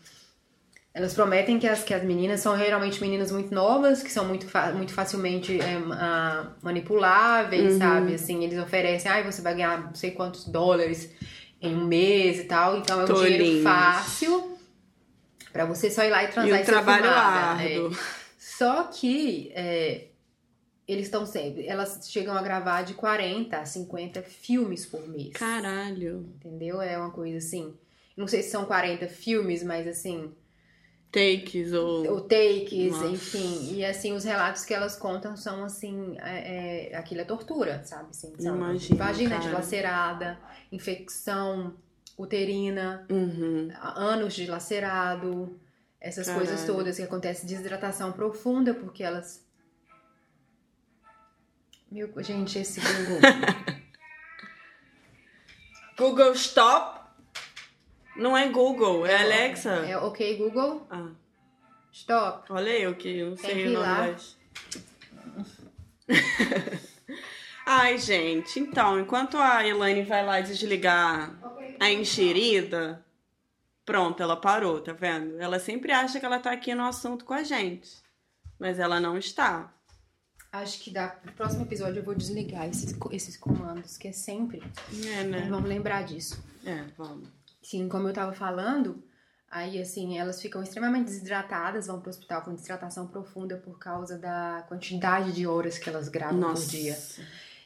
Elas prometem que as, que as meninas são geralmente meninas muito novas, que são muito, muito facilmente é, ah, manipuláveis, Uhum. sabe? Assim, eles oferecem, ai, você vai ganhar não sei quantos dólares em um mês e tal. Então é um dinheiro Tolinhos. fácil pra você só ir lá e E transar e ser trabalho. É. árduo. Só que é, eles estão sempre. Elas chegam a gravar de 40 a 50 filmes por mês. Caralho. Entendeu? É uma coisa assim. Não sei se são 40 filmes, mas assim. Takes ou. Ou takes, Nossa. enfim. E assim, os relatos que elas contam são assim. É, é, aquilo é tortura, sabe? Assim, são Imagino, vagina cara. dilacerada, infecção uterina, Uhum. anos dilacerado, essas coisas Caralho. todas que acontece desidratação profunda, porque elas. Meu, gente, esse Google. (laughs) Google Stop? Não é Google, é Alexa. É ok, Google, Ah, stop. olha eu que não Tem sei que o nome das. (laughs) Ai, gente, então, enquanto a Elaine vai lá desligar a enxerida, pronto, ela parou, tá vendo? Ela sempre acha que ela tá aqui no assunto com a gente, mas ela não está. Acho que dá, no próximo episódio eu vou desligar esses, esses comandos, que é sempre. É, né? Vamos lembrar disso. É, vamos. Sim, como eu tava falando, aí assim, elas ficam extremamente desidratadas, vão pro hospital com desidratação profunda por causa da quantidade de horas que elas gravam Nossa. por dia.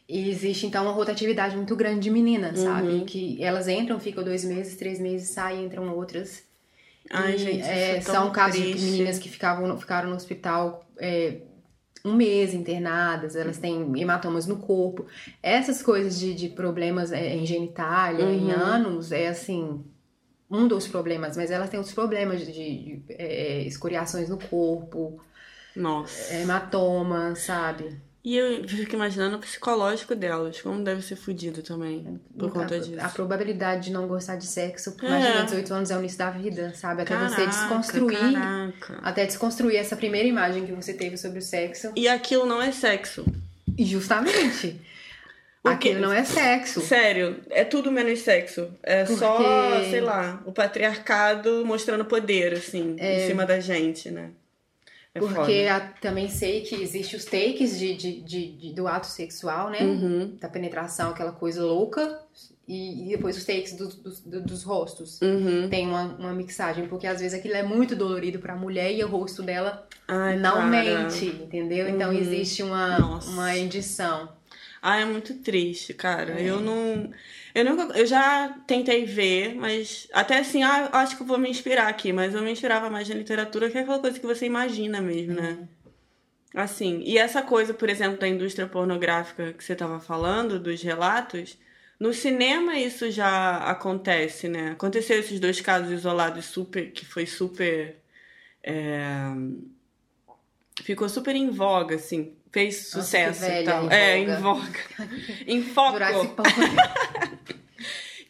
E existe então uma rotatividade muito grande de meninas, sabe? Uhum. Que elas entram, ficam dois meses, três meses, saem, entram outras. Ai, E, gente, isso é, é são casos de triste. meninas que ficavam, ficaram no hospital é, um mês internadas, elas têm hematomas no corpo. Essas coisas de, de problemas é, em genitália, em Uhum. ânus, é assim, um dos problemas, mas elas têm outros problemas de, de, é, escoriações no corpo, Nossa. hematomas, sabe? E eu fico imaginando o psicológico delas, como deve ser fudido também, por conta a, disso. a probabilidade de não gostar de sexo, É. imagina, 18 anos é o início da vida, sabe? Até você Caraca, desconstruir, Caraca. até desconstruir essa primeira imagem que você teve sobre o sexo. E aquilo não é sexo. E Justamente. (laughs) Aquilo não é sexo. Sério, é tudo menos sexo. É Porque- só, sei lá, o patriarcado mostrando poder, assim, em cima da gente, né? É Porque a- também sei que existe os takes de, de, de- de- do ato sexual, né? Uhum, Da penetração, aquela coisa louca. E, e depois os takes dos, dos, do- dos rostos. uhum. Tem uma, uma mixagem, porque às vezes aquilo é muito dolorido pra mulher e o rosto dela Ai, não cara. mente, entendeu? Então Uhum. existe uma, Nossa. uma edição. Ah, é muito triste, cara. É. Eu não. Eu nunca. Eu já tentei ver, mas. Até assim, ah, acho que vou me inspirar aqui, mas eu me inspirava mais na literatura, que é aquela coisa que você imagina mesmo, né? Assim. E essa coisa, por exemplo, da indústria pornográfica que você tava falando, dos relatos. No cinema isso já acontece, né? Aconteceu esses dois casos isolados super, que foi super. é, Ficou super em voga, assim. Fez Nossa, sucesso velha, e tal. em é, em voga. (laughs) em foco. (laughs)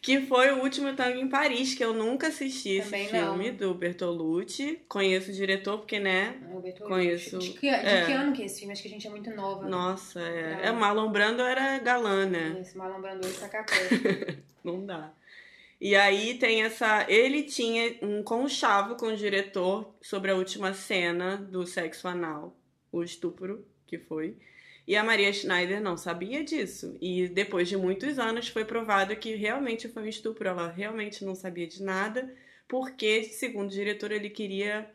Que foi o último Tango em Paris, que eu nunca assisti Também esse filme não. do Bertolucci. Conheço o diretor, porque, né? O Bertolucci. Conheço. De, que, de É. que ano que é esse filme? Acho que a gente é muito nova. Nossa, é. É. é Marlon Brando era galã, né? Esse Marlon Brando e Sacapé. (laughs) Não dá. E aí tem essa. Ele tinha um conchavo com o diretor sobre a última cena do sexo anal, o estupro que foi. E a Maria Schneider não sabia disso. E depois de muitos anos foi provado que realmente foi um estupro. Ela realmente não sabia de nada, porque, segundo o diretor, ele queria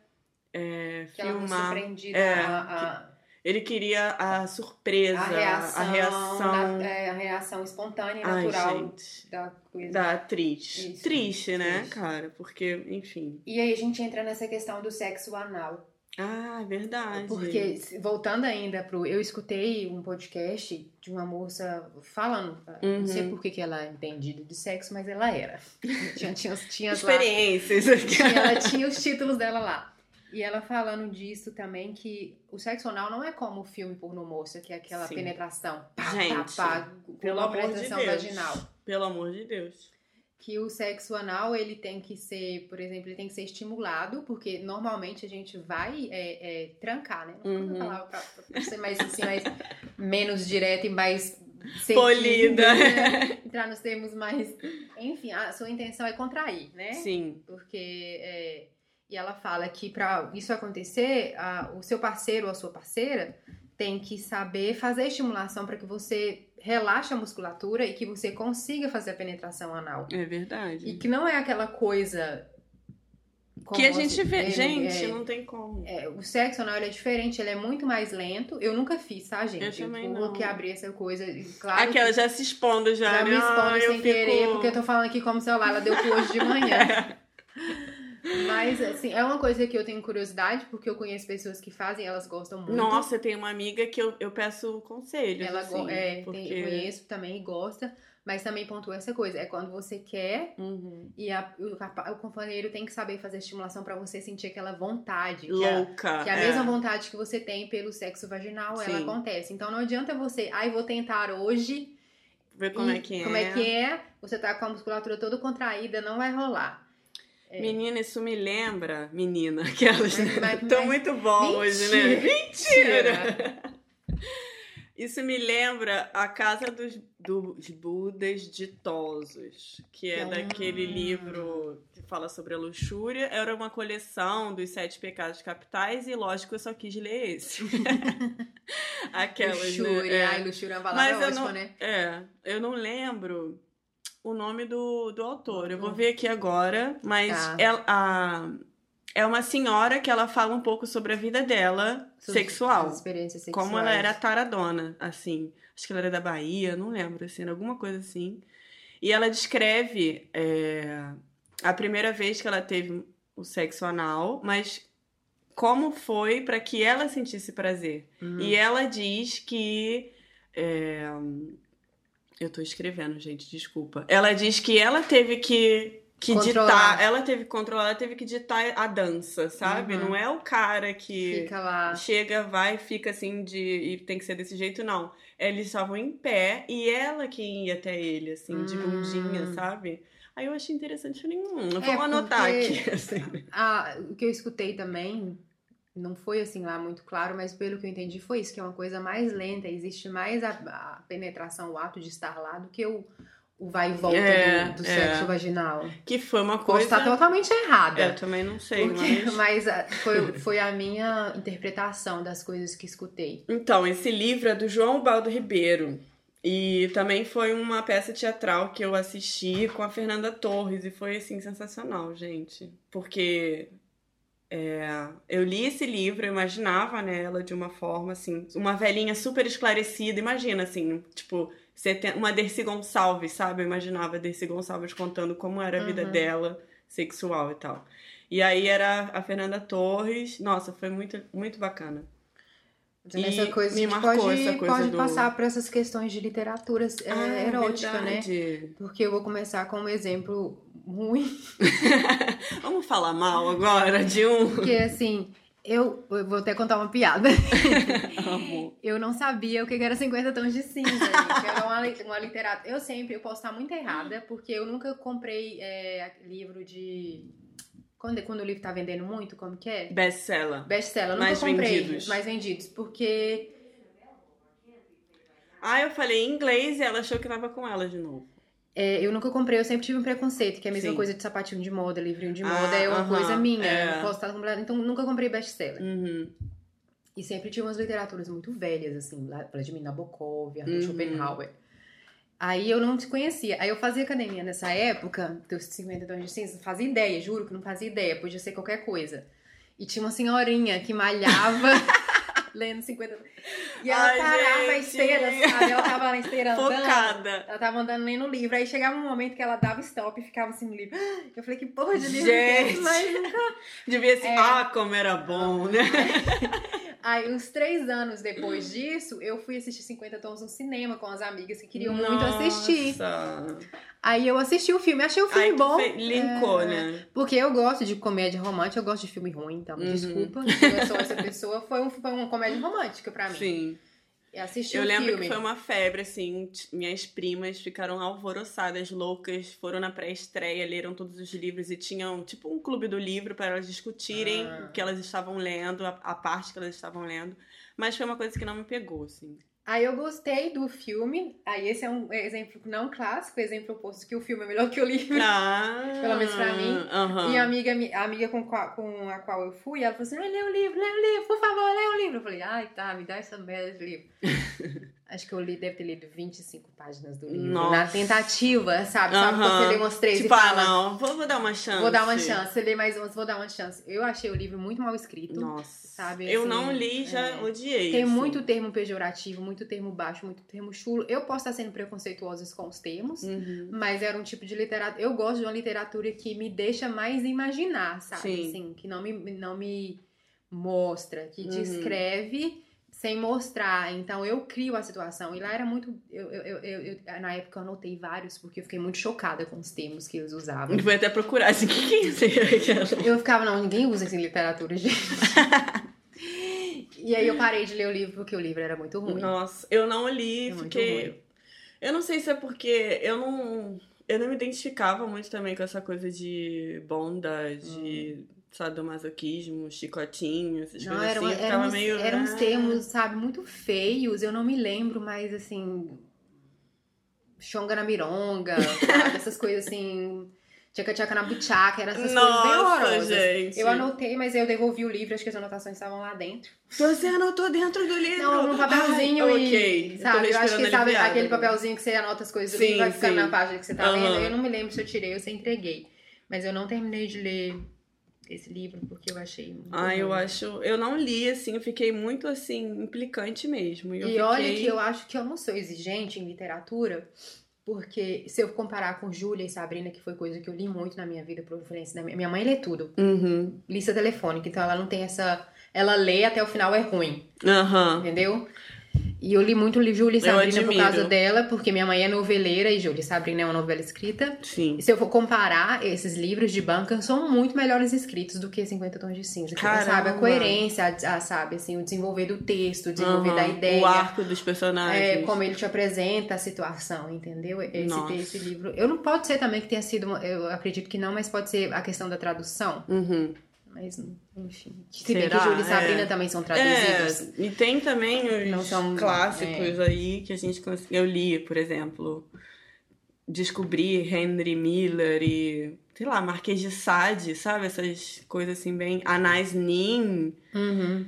é, que filmar. É, a, a, Ele queria a surpresa, a reação. a reação. na- é, a reação espontânea e Ai, natural gente. da coisa. da atriz. Isso, Triste, né, isso. cara? Porque, enfim. E aí a gente entra nessa questão do sexo anal. Ah, é verdade. Porque, voltando ainda pro. Eu escutei um podcast de uma moça falando. Uhum. Não sei por que, que ela é entendida de sexo, mas ela era. (laughs) Tinha, tinha, tinha as lá- Experiências. E ela tinha os títulos dela lá. E ela falando disso também, que o sexo anal não é como o filme porno moça, que é aquela Sim. penetração. Pá, Gente, pá, pá, Pelo amor de Deus. vaginal. Pelo amor de Deus. Que o sexo anal, ele tem que ser, por exemplo, ele tem que ser estimulado, porque normalmente a gente vai é, é, trancar, né? Não Uhum. falar pra, pra ser mais assim, mais menos direta e mais Polida. né? Entrar nos termos mais. Enfim, a sua intenção é contrair, né? Sim. Porque é, e ela fala que para isso acontecer, a- o seu parceiro ou a sua parceira tem que saber fazer a estimulação para que você relaxe a musculatura e que você consiga fazer a penetração anal. É verdade. E que não é aquela coisa como que a gente vê. é, gente, é, não tem como. é, o sexo anal é diferente, ele é muito mais lento. Eu nunca fiz, tá, gente? Eu também vou não. que abrir essa coisa. Claro Aquela que- já se expondo já, já né? me expondo Ah, eu sem querer, fico- porque eu tô falando aqui como celular, ela deu cu hoje de manhã. (laughs) Mas, assim, é uma coisa que eu tenho curiosidade, porque eu conheço pessoas que fazem, elas gostam muito. Nossa, eu tenho uma amiga que eu, eu peço conselhos. ela assim, é, porque... tem- eu conheço também e gosta, mas também pontua essa coisa. É quando você quer Uhum. e a- o, o companheiro tem que saber fazer estimulação pra você sentir aquela vontade. Que é, Louca. que a é. mesma vontade que você tem pelo sexo vaginal, ela Sim. acontece. Então não adianta você, ai, vou tentar hoje. Ver como e é que é. Como é que é? Você tá com a musculatura toda contraída, não vai rolar. É. Menina, isso me lembra. Menina, aquelas. Mas- mas- Tô mas- muito bom hoje, né? Mentira! Isso me lembra a Casa dos, dos Budas Ditosos, que é Hum. daquele livro que fala sobre a luxúria. Era uma coleção dos sete pecados capitais e, lógico, eu só quis ler esse. (laughs) Aquelas, luxúria, né? É. ai, luxúria é uma Mas palavra eu ótima, não, né? é, eu não lembro o nome do, do autor. Eu vou Hum. ver aqui agora, mas Tá. ela, a, é uma senhora que ela fala um pouco sobre a vida dela Sobre sexual. as experiências sexuais. Como ela era taradona, assim. Acho que ela era da Bahia, não lembro, assim, alguma coisa assim. E ela descreve é, a primeira vez que ela teve o sexo anal, mas como foi para que ela sentisse prazer. Hum. E ela diz que. é, Eu tô escrevendo, gente, desculpa. Ela diz que ela teve que. Que Controlar. ditar, ela teve que controlar, ela teve que ditar a dança, sabe? Uhum. Não é o cara que Fica lá. chega, vai, fica assim de. E tem que ser desse jeito, não. Eles estavam em pé e ela que ia até ele, assim, de Hum. bundinha, sabe? Aí eu achei interessante, falei, hum, É, vamos anotar aqui. (laughs) Assim. Ah, o que eu escutei também, não foi assim lá muito claro, mas pelo que eu entendi foi isso, que é uma coisa mais lenta, existe mais a, a penetração, o ato de estar lá, do que o, o vai e volta É, do, do é. sexo vaginal. Que foi uma coisa. estar totalmente errada. Eu também não sei, porque- mas. (laughs) mas ah, foi, foi a minha interpretação das coisas que escutei. Então, esse livro é do João Baldo Ribeiro. E também foi uma peça teatral que eu assisti com a Fernanda Torres. E foi, assim, sensacional, gente. Porque é, eu li esse livro, eu imaginava nela de uma forma, assim, uma velhinha super esclarecida. Imagina, assim, tipo, uma Dercy Gonçalves, sabe? Eu imaginava a Dercy Gonçalves contando como era a vida Uhum. dela, sexual e tal. E aí era a Fernanda Torres. Nossa, foi muito, muito bacana. E essa coisa me a gente marcou pode, essa coisa pode do- passar por essas questões de literatura é, Ah, erótica, né? verdade. Porque eu vou começar com um exemplo ruim. (laughs) Vamos falar mal agora de um. Porque, assim, Eu, eu vou até contar uma piada. (laughs) Eu não sabia o que era 50 tons de cinza, gente. Era uma, uma literatura. Eu sempre, eu posso estar muito errada, porque eu nunca comprei é, livro de. Quando, quando o livro tá vendendo muito, como que é? Best-seller. Best-seller. Eu Mais nunca comprei vendidos. mais vendidos, porque. Ah, eu falei em inglês e ela achou que tava com ela de novo. É, eu nunca comprei, eu sempre tive um preconceito, que é a mesma Sim. coisa de sapatinho de moda, livrinho de Ah, moda, é uma aham, coisa minha. é. Eu não posso estar comprando. Então, nunca comprei best-seller. Uhum. E sempre tinha umas literaturas muito velhas, assim, lá- Vladimir Nabokov, Arthur Uhum. Schopenhauer. Aí eu não te conhecia. Aí eu fazia academia nessa época, dos 50 tons de cinza, fazia ideia, juro que não fazia ideia, podia ser qualquer coisa. E tinha uma senhorinha que malhava (laughs) lendo 50 E ela Ai, parava a gente. esteira, sabe? Ela tava na esteira andando. Focada. Ela tava andando lendo o livro. Aí chegava um momento que ela dava stop e ficava assim no livro. Eu falei, que porra de livro é? Gente. Mas nunca (laughs) Devia ser. É. Ah, como era bom, né? (laughs) Aí, uns três anos depois disso, eu fui assistir 50 Tons no cinema com as amigas que queriam muito assistir. Nossa. Aí eu assisti o filme, achei o filme tu bom. fe- linkou, É, né? Porque eu gosto de comédia romântica, eu gosto de filme ruim, então Uhum. desculpa. Se eu sou essa pessoa, foi, um, foi uma comédia romântica pra mim. Sim. Eu assisti Eu o lembro filme. que foi uma febre, assim. Minhas primas ficaram alvoroçadas, loucas, foram na pré-estreia, leram todos os livros e tinham, tipo, um clube do livro para elas discutirem Ah. o que elas estavam lendo, a, a parte que elas estavam lendo. Mas foi uma coisa que não me pegou, assim. Aí eu gostei do filme. Aí esse é um exemplo não clássico, exemplo oposto, que o filme é melhor que o livro. Ah, Pelo menos pra mim. aham. E a amiga, a amiga com, com a qual eu fui, ela falou assim: lê o livro, lê o livro, por favor, lê o livro. Eu falei, ai, tá, me dá essa merda de livro. (laughs) Acho que eu li, deve ter lido 25 páginas do livro. Nossa. Na tentativa, sabe? Sabe quando Aham. você lê umas três Tipo, e fala. ah, não, vou, vou dar uma chance. Vou dar uma chance. Você lê mais umas, vou dar uma chance. Eu achei o livro muito mal escrito. Nossa. Sabe, eu assim, não li, já é. odiei. Tem assim. muito termo pejorativo, muito termo baixo, muito termo chulo. Eu posso estar sendo preconceituosa com os termos, Uhum. mas era um tipo de literatura. Eu gosto de uma literatura que me deixa mais imaginar, sabe? Sim. Assim, que não me, não me mostra, que Uhum. Sem mostrar. Então eu crio a situação. E lá era muito. Eu, eu, eu, eu- na época eu anotei vários, porque eu fiquei muito chocada com os termos que eles usavam. Fui até procurar, assim, o que, que é isso? (laughs) Eu ficava, não, ninguém usa isso em literatura, gente. e aí eu parei de ler o livro porque o livro era muito ruim. Nossa, eu não li, É. Eu não sei se é porque eu não. Eu não me identificava muito também com essa coisa de bondade, sadomasoquismo, chicotinho, essas Não, coisas assim. Ficava uns, meio. eram uns ah. termos, sabe, muito feios. Eu não me lembro, mas assim. Chonga na mironga, sabe? (laughs) Essas coisas assim. Tchaca-tchaca na buchaca, eram essas coisas bem Nossa, horrorosas. gente. Eu anotei, mas eu devolvi o livro, acho que as anotações estavam lá dentro. Você anotou dentro do livro? Não, no papelzinho Ai, e. ok. Sabe, eu, acho que sabe aquele papelzinho que você anota as coisas do Sim, livro e vai ficando sim. na página que você tá Aham. lendo. Eu não me lembro se eu tirei ou se eu entreguei. Mas eu não terminei de ler esse livro porque eu achei. Muito Ah, eu ruim. acho. Eu não li, assim, eu fiquei muito assim, implicante mesmo. E, eu E olha fiquei- que eu acho que eu não sou exigente em literatura, porque se eu comparar com Júlia e Sabrina, que foi coisa que eu li muito na minha vida por influência da minha, minha mãe lê tudo, Uhum. lista telefônica, então ela não tem essa, ela lê até o final é ruim, Aham. entendeu? E eu li muito li Júlia e Sabrina por causa dela, porque minha mãe é noveleira e Júlia e Sabrina é uma novela escrita. Sim. E se eu for comparar esses livros de banca, são muito melhores escritos do que 50 Tons de Cinza. Que, sabe, a Caramba. coerência, a, a, sabe, assim, o desenvolver do texto, o desenvolver da Aham. ideia. O arco dos personagens. É, como ele te apresenta a situação, entendeu? Esse, esse livro. Eu não pode ser também que tenha sido. eu acredito que não, mas pode ser a questão da tradução. Uhum. Mas, enfim. Se bem que Será? Júlia e Sabrina É. também são traduzidos. É, e tem também os são- clássicos aí que a gente cons- eu li, por exemplo, descobri Henry Miller e sei lá, Marquês de Sade, sabe? Essas coisas assim bem Anais Nin. Uhum.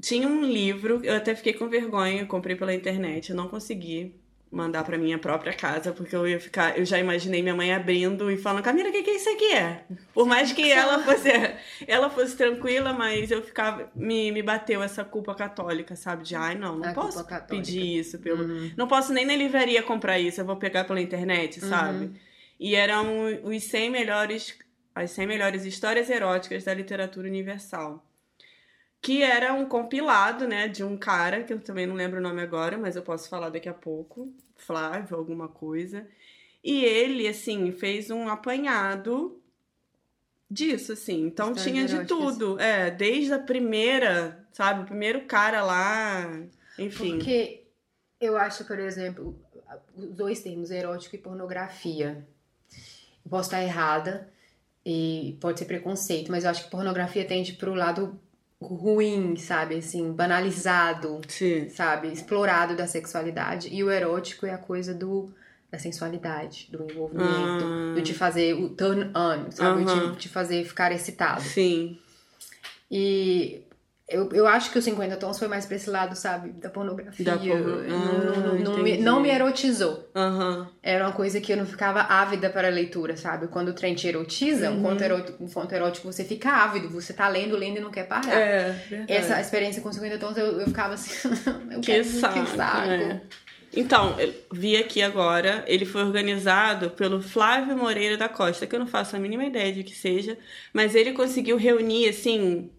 Tinha um livro, eu até fiquei com vergonha, comprei pela internet, eu não consegui mandar pra minha própria casa, porque eu ia ficar, eu já imaginei minha mãe abrindo e falando, Camila, o que, que isso aqui é? Por mais que ela fosse, ela fosse tranquila, mas eu ficava, me, me bateu essa culpa católica, sabe? De, ai, não, não A posso pedir isso pelo, Uhum. não posso nem na livraria comprar isso, eu vou pegar pela internet, Uhum. sabe? E eram os 100 melhores, as 100 melhores histórias eróticas da literatura universal. Que era um compilado, né, de um cara, que eu também não lembro o nome agora, mas eu posso falar daqui a pouco, Flávio, alguma coisa. E ele, assim, fez um apanhado disso, assim. Então Histórias tinha de tudo. É, desde a primeira, sabe? O primeiro cara lá. Enfim. Porque eu acho, por exemplo, os dois termos, erótico e pornografia. Eu posso estar errada e pode ser preconceito, mas eu acho que pornografia tende pro lado ruim, sabe? Assim, banalizado, Sim. sabe? Explorado da sexualidade. E o erótico é a coisa do da sensualidade, do envolvimento, Ah. do te fazer o turn on, sabe? O Aham. te, te fazer ficar excitado. Sim. E eu, eu acho que os 50 tons foi mais pra esse lado, sabe? Da pornografia. Da porno- Não- não, Ah, não me, não me erotizou. Aham. Era uma coisa que eu não ficava ávida para a leitura, sabe? Quando o trem te erotiza, Uhum. um, conto erótico, um conto erótico, você fica ávido. Você tá lendo, lendo e não quer parar. É, verdade. Essa experiência com 50 tons, eu, eu ficava assim... (laughs) eu Que quero, saco, que saco. é. Então, eu vi aqui agora, ele foi organizado pelo Flávio Moreira da Costa, que eu não faço a mínima ideia de que seja, mas ele conseguiu reunir, assim,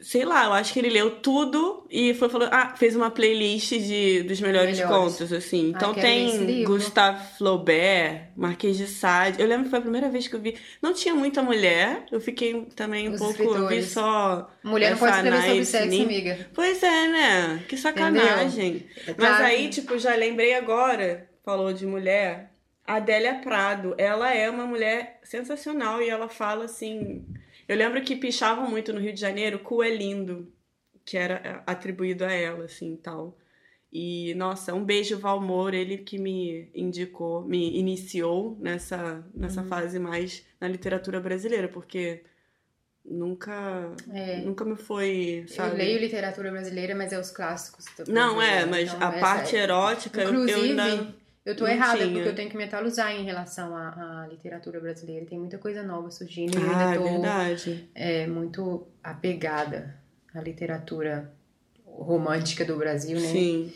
sei lá, eu acho que ele leu tudo e foi falando, ah, fez uma playlist de, dos melhores, Melhores. contos, assim. Então ler esse tem. Gustave Flaubert, Marquês de Sade. Eu lembro que foi a primeira vez que eu vi. Não tinha muita mulher, eu fiquei também um Os pouco, eu vi só. Mulher não pode escrever sobre sexo, Nin. amiga. Pois é, né? Que sacanagem. Mas claro aí, tipo, já lembrei agora, falou de mulher, Adélia Prado, ela é uma mulher sensacional e ela fala assim. Eu lembro que pichavam muito no Rio de Janeiro, cu é lindo, que era atribuído a ela, assim, tal. E, nossa, um beijo, Valmor, ele que me indicou, me iniciou nessa, nessa fase mais na literatura brasileira, porque nunca, É. nunca me foi, sabe? Eu leio literatura brasileira, mas é os clássicos. Não, é, brasileiro, mas então a parte é- erótica, eu- eu Inclusive, ainda... eu tô não errada, tinha. porque eu tenho que me atualizar em relação à, à literatura brasileira. Tem muita coisa nova surgindo e eu Ah, é ainda tô verdade. é, muito apegada à literatura romântica do Brasil, né? Sim.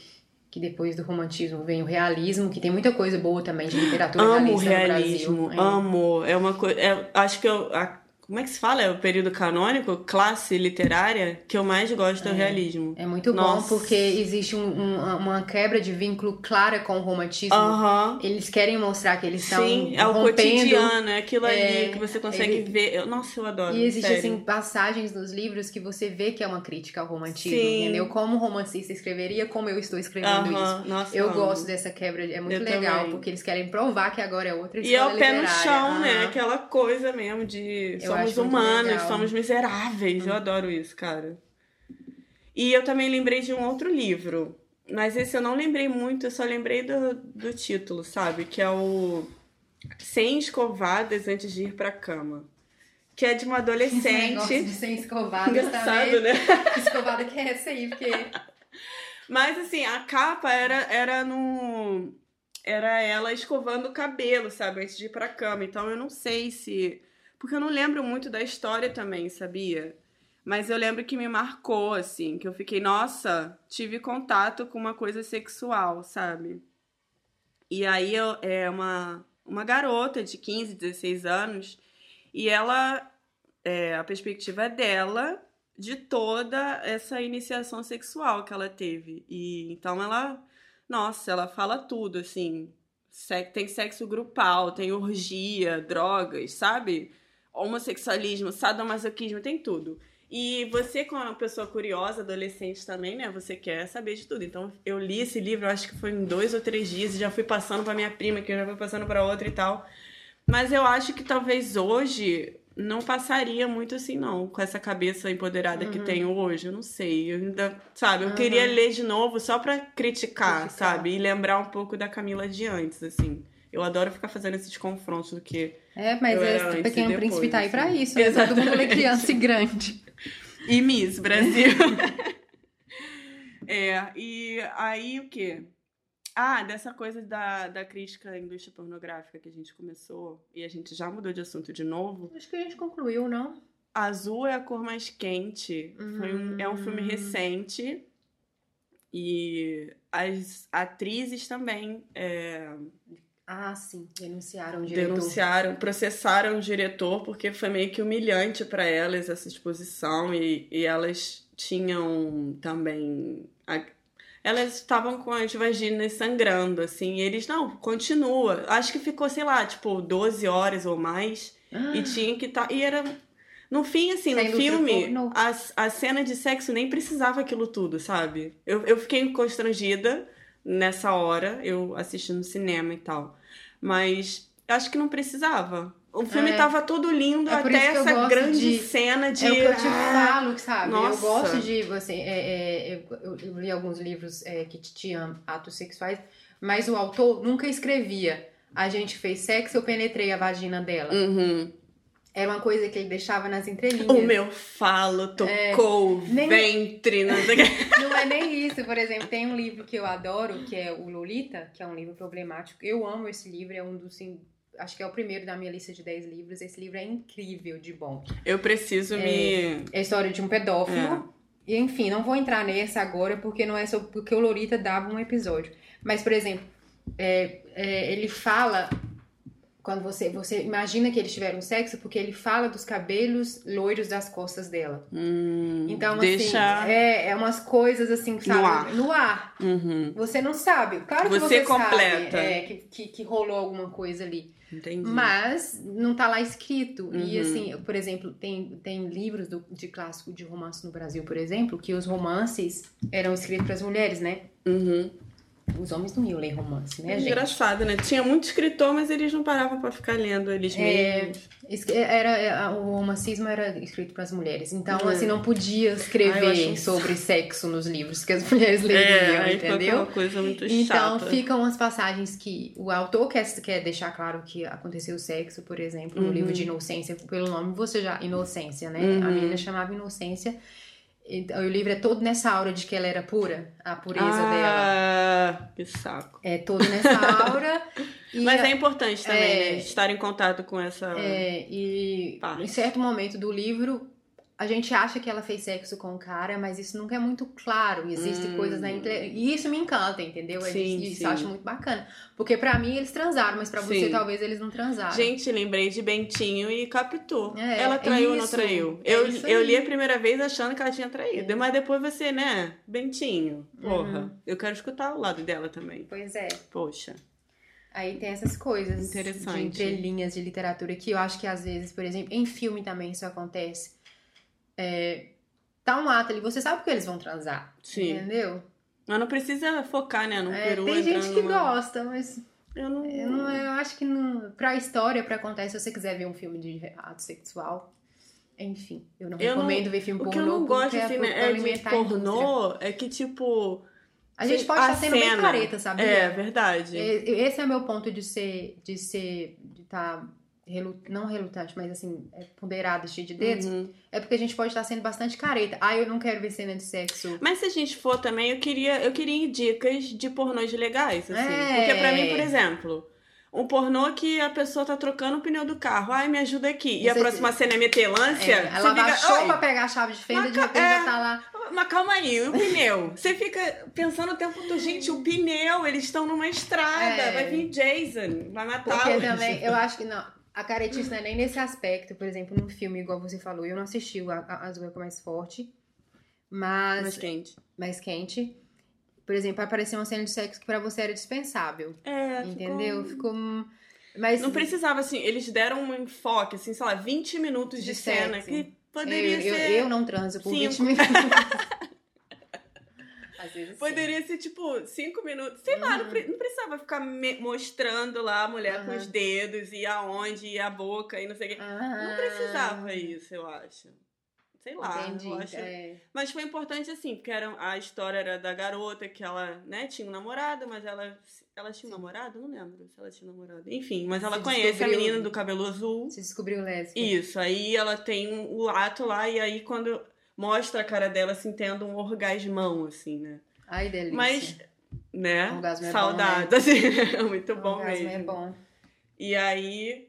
Que depois do romantismo vem o realismo, que tem muita coisa boa também de literatura Amo realista realismo, no Brasil. É. amo. É uma coisa. acho que eu. a- como é que se fala? É o período canônico, classe literária, que eu mais gosto é o realismo. É muito Nossa. bom porque existe um- um- uma quebra de vínculo clara com o romantismo. Aham. Eles querem mostrar que eles estão Sim, é o rompendo cotidiano, é aquilo ali É, que você consegue ele- ver. Eu- nossa, eu adoro. E existe, sério. assim, passagens nos livros que você vê que é uma crítica ao romantismo, Sim. entendeu? Como um romancista escreveria, como eu estou escrevendo Aham, isso. Nossa, Eu amo. gosto dessa quebra, é muito Eu legal, também. porque eles querem provar que agora é outra E é o pé no literária. chão, né? Aham. Aquela coisa mesmo de Eu somos humanos. Hum. somos miseráveis. Eu adoro isso, cara. E eu também lembrei de um outro livro. Mas esse eu não lembrei muito, eu só lembrei do, do título, sabe? Que é o 100 escovadas antes de ir pra cama. Que é de uma (laughs) Esse negócio de adolescente. ser escovada Engraçado, também. né? (laughs) Que escovada que é essa aí? Porque Mas assim, a capa era, era no. Era ela escovando o cabelo, sabe? Antes de ir pra cama. Então eu não sei se. Porque eu não lembro muito da história também, sabia? Mas eu lembro que me marcou, assim, que eu fiquei, nossa, tive contato com uma coisa sexual, sabe? E aí eu, é uma, uma garota de 15, 16 anos, e ela, é, a perspectiva é dela de toda essa iniciação sexual que ela teve. E então ela, nossa, ela fala tudo, assim. Tem sexo grupal, tem orgia, drogas, sabe? Homossexualismo, sadomasoquismo, tem tudo. E você, como uma pessoa curiosa, adolescente também, né? Você quer saber de tudo. Então, eu li esse livro, eu acho que foi em dois ou três dias, e já fui passando pra minha prima, que já fui passando pra outra e tal. Mas eu acho que talvez hoje não passaria muito assim, não, com essa cabeça empoderada que tenho hoje. Eu não sei. Eu ainda, sabe, eu queria ler de novo só pra criticar, Criticar. sabe? E lembrar um pouco da Camila de antes, assim. Eu adoro ficar fazendo esses confrontos do que. É, mas esse pequeno príncipe tá aí pra assim. isso, né? Todo mundo é criança e grande. E Miss Brasil. é, e aí o quê? Ah, dessa coisa da, da crítica à indústria pornográfica que a gente começou e a gente já mudou de assunto de novo. Acho que a gente concluiu, não? Azul é a cor mais quente. Foi um- é um filme Hum. recente. E as atrizes também é, Ah, sim. Denunciaram o diretor. denunciaram, processaram o diretor porque foi meio que humilhante para elas essa exposição e, e elas tinham também a- elas estavam com as vaginas sangrando assim, e eles não, continua. Acho que ficou, sei lá, tipo 12 horas ou mais. E tinha que estar. e era. No fim, assim, Sem no filme, a, a cena de sexo nem precisava aquilo tudo, sabe? Eu, eu fiquei constrangida nessa hora, eu assistindo no cinema e tal. Mas acho que não precisava. O filme É. tava todo lindo É até eu essa grande de- cena de. É o que eu te Ah, falo, sabe? Eu nossa. gosto de você. é, é, eu, eu- eu li alguns livros é, que tinham atos sexuais, mas o autor nunca escrevia. A gente fez sexo, eu penetrei a vagina dela. Uhum. Era uma coisa que ele deixava nas entrelinhas. O meu falo tocou o É. Nem- ventre. Não o. (laughs) Não é nem isso, por exemplo, tem um livro que eu adoro, que é o Lolita, que é um livro problemático. Eu amo esse livro, é um dos. sim, Acho que é o primeiro da minha lista de 10 livros. Esse livro é incrível de bom. Eu preciso me. É a história de um pedófilo. E, enfim, não vou entrar nessa agora porque não é só porque o Lolita dava um episódio. Mas, por exemplo, é, é, ele fala quando você você imagina que eles tiveram sexo porque ele fala dos cabelos loiros das costas dela. Hum, Então, deixa. assim, é, é umas coisas assim, sabe? No ar. No ar. Uhum. Você não sabe. Claro que Você você, completa. sabe é, que, que, que rolou alguma coisa ali. Entendi. Mas não tá lá escrito. E Uhum. assim, por exemplo, tem, tem livros do- de clássico de romance no Brasil, por exemplo, que os romances eram escritos para as mulheres, né? Uhum. Os homens não iam ler romance, né, gente? Engraçado, né? Tinha muito escritor, mas eles não paravam pra ficar lendo eles É, mesmos. Es- Era, era- o romancismo era escrito para as mulheres. Então, Hum. assim, não podia eu escrever sobre sexo nos livros que as (laughs) mulheres É, leriam, ficou entendeu? aquela coisa muito Então, chata. ficam umas passagens que o autor quer, quer deixar claro que aconteceu sexo, por exemplo, no Uhum. livro de Inocência, pelo nome você já. Inocência, né? Uhum. A menina chamava Inocência. Então, o livro é todo nessa aura de que ela era pura, a pureza dela. ah, que saco. É todo nessa aura. (laughs) Mas é importante também, É. né? Estar em contato com essa. É, e Parte. em certo momento do livro, a gente acha que ela fez sexo com o cara, mas isso nunca é muito claro. Existem Hum. coisas na internet. E isso me encanta, entendeu? É Sim, isso sim. eu acho muito bacana. Porque pra mim eles transaram, mas pra você talvez eles não transaram. Gente, lembrei de Bentinho e Capitu. É, ela traiu ou não isso, traiu? é eu, eu li a primeira vez achando que ela tinha traído. Mas depois você, né? Bentinho. Porra. Uhum. Eu quero escutar o lado dela também. Pois é. Poxa. Aí tem essas coisas Interessante. de entrelinhas de literatura que eu acho que às vezes, por exemplo, em filme também isso acontece. É, tá um ato ali, você sabe que eles vão transar. Sim. Entendeu? Mas não precisa focar, né? No É, peru tem gente que numa- gosta, mas Eu não. Eu, não, eu acho que não, pra história, pra contar, se você quiser ver um filme de ato sexual, enfim, eu não Eu não- recomendo ver filme O pornô. que eu não gosto, porque assim, é né? É de pornô, é que, tipo. A gente pode a estar sendo bem careta, sabia? É, verdade. É, Esse é o meu ponto de ser, de ser, de estar, não relutante, mas assim, é ponderado, cheio de dedos. Uhum. É porque a gente pode estar sendo bastante careta. Ah, eu não quero ver cena de sexo. Mas se a gente for também, eu queria, eu queria dicas de pornôs legais, assim. É. Porque pra mim, por exemplo, um pornô que a pessoa tá trocando o pneu do carro. Ai, me ajuda aqui. E a Você- próxima cena é metelância. É, ela fica, baixou "Oi, pra pegar a chave de fenda, de Mas, repente é. já tá lá. Mas calma aí, e o pneu? (laughs) Você fica pensando o tempo todo, gente, o pneu, eles estão numa estrada, É. vai vir Jason, vai matá-los. Porque também, eu acho que não. A caretice não é nem nesse aspecto, por exemplo, num filme, igual você falou, eu não assisti o Azul é com mais forte, mas Mais quente. mais quente. Por exemplo, apareceu uma cena de sexo que pra você era dispensável. É, entendeu? ficou- Ficou. Mas Não precisava, assim, eles deram um enfoque, assim, sei lá, 20 minutos de, De cena, sexo. que poderia eu, ser... eu, eu não transo por cinco. 20 minutos. (laughs) Vezes sim. Poderia ser, tipo, cinco minutos. Sei lá, não, Uhum. pre- não precisava ficar mostrando lá a mulher com Uhum. os dedos e aonde e a boca e não sei o quê. Não Ah, precisava isso, eu acho. Sei lá, Entendi. eu acho. é. Mas foi importante, assim, porque era, a história era da garota, que ela, né, tinha um namorado, mas ela. Ela tinha um namorado? Não lembro se ela tinha um namorado. Enfim, mas ela Se conhece a menina do cabelo azul. Se descobriu lésbica. Isso, aí ela tem um- o ato lá, e aí quando mostra a cara dela, assim, tendo um orgasmão, assim, né? Ai, delícia. Mas, né? Orgasmo é Saudade, bom, assim, (laughs) é muito bom Orgasmo mesmo. é bom. E aí,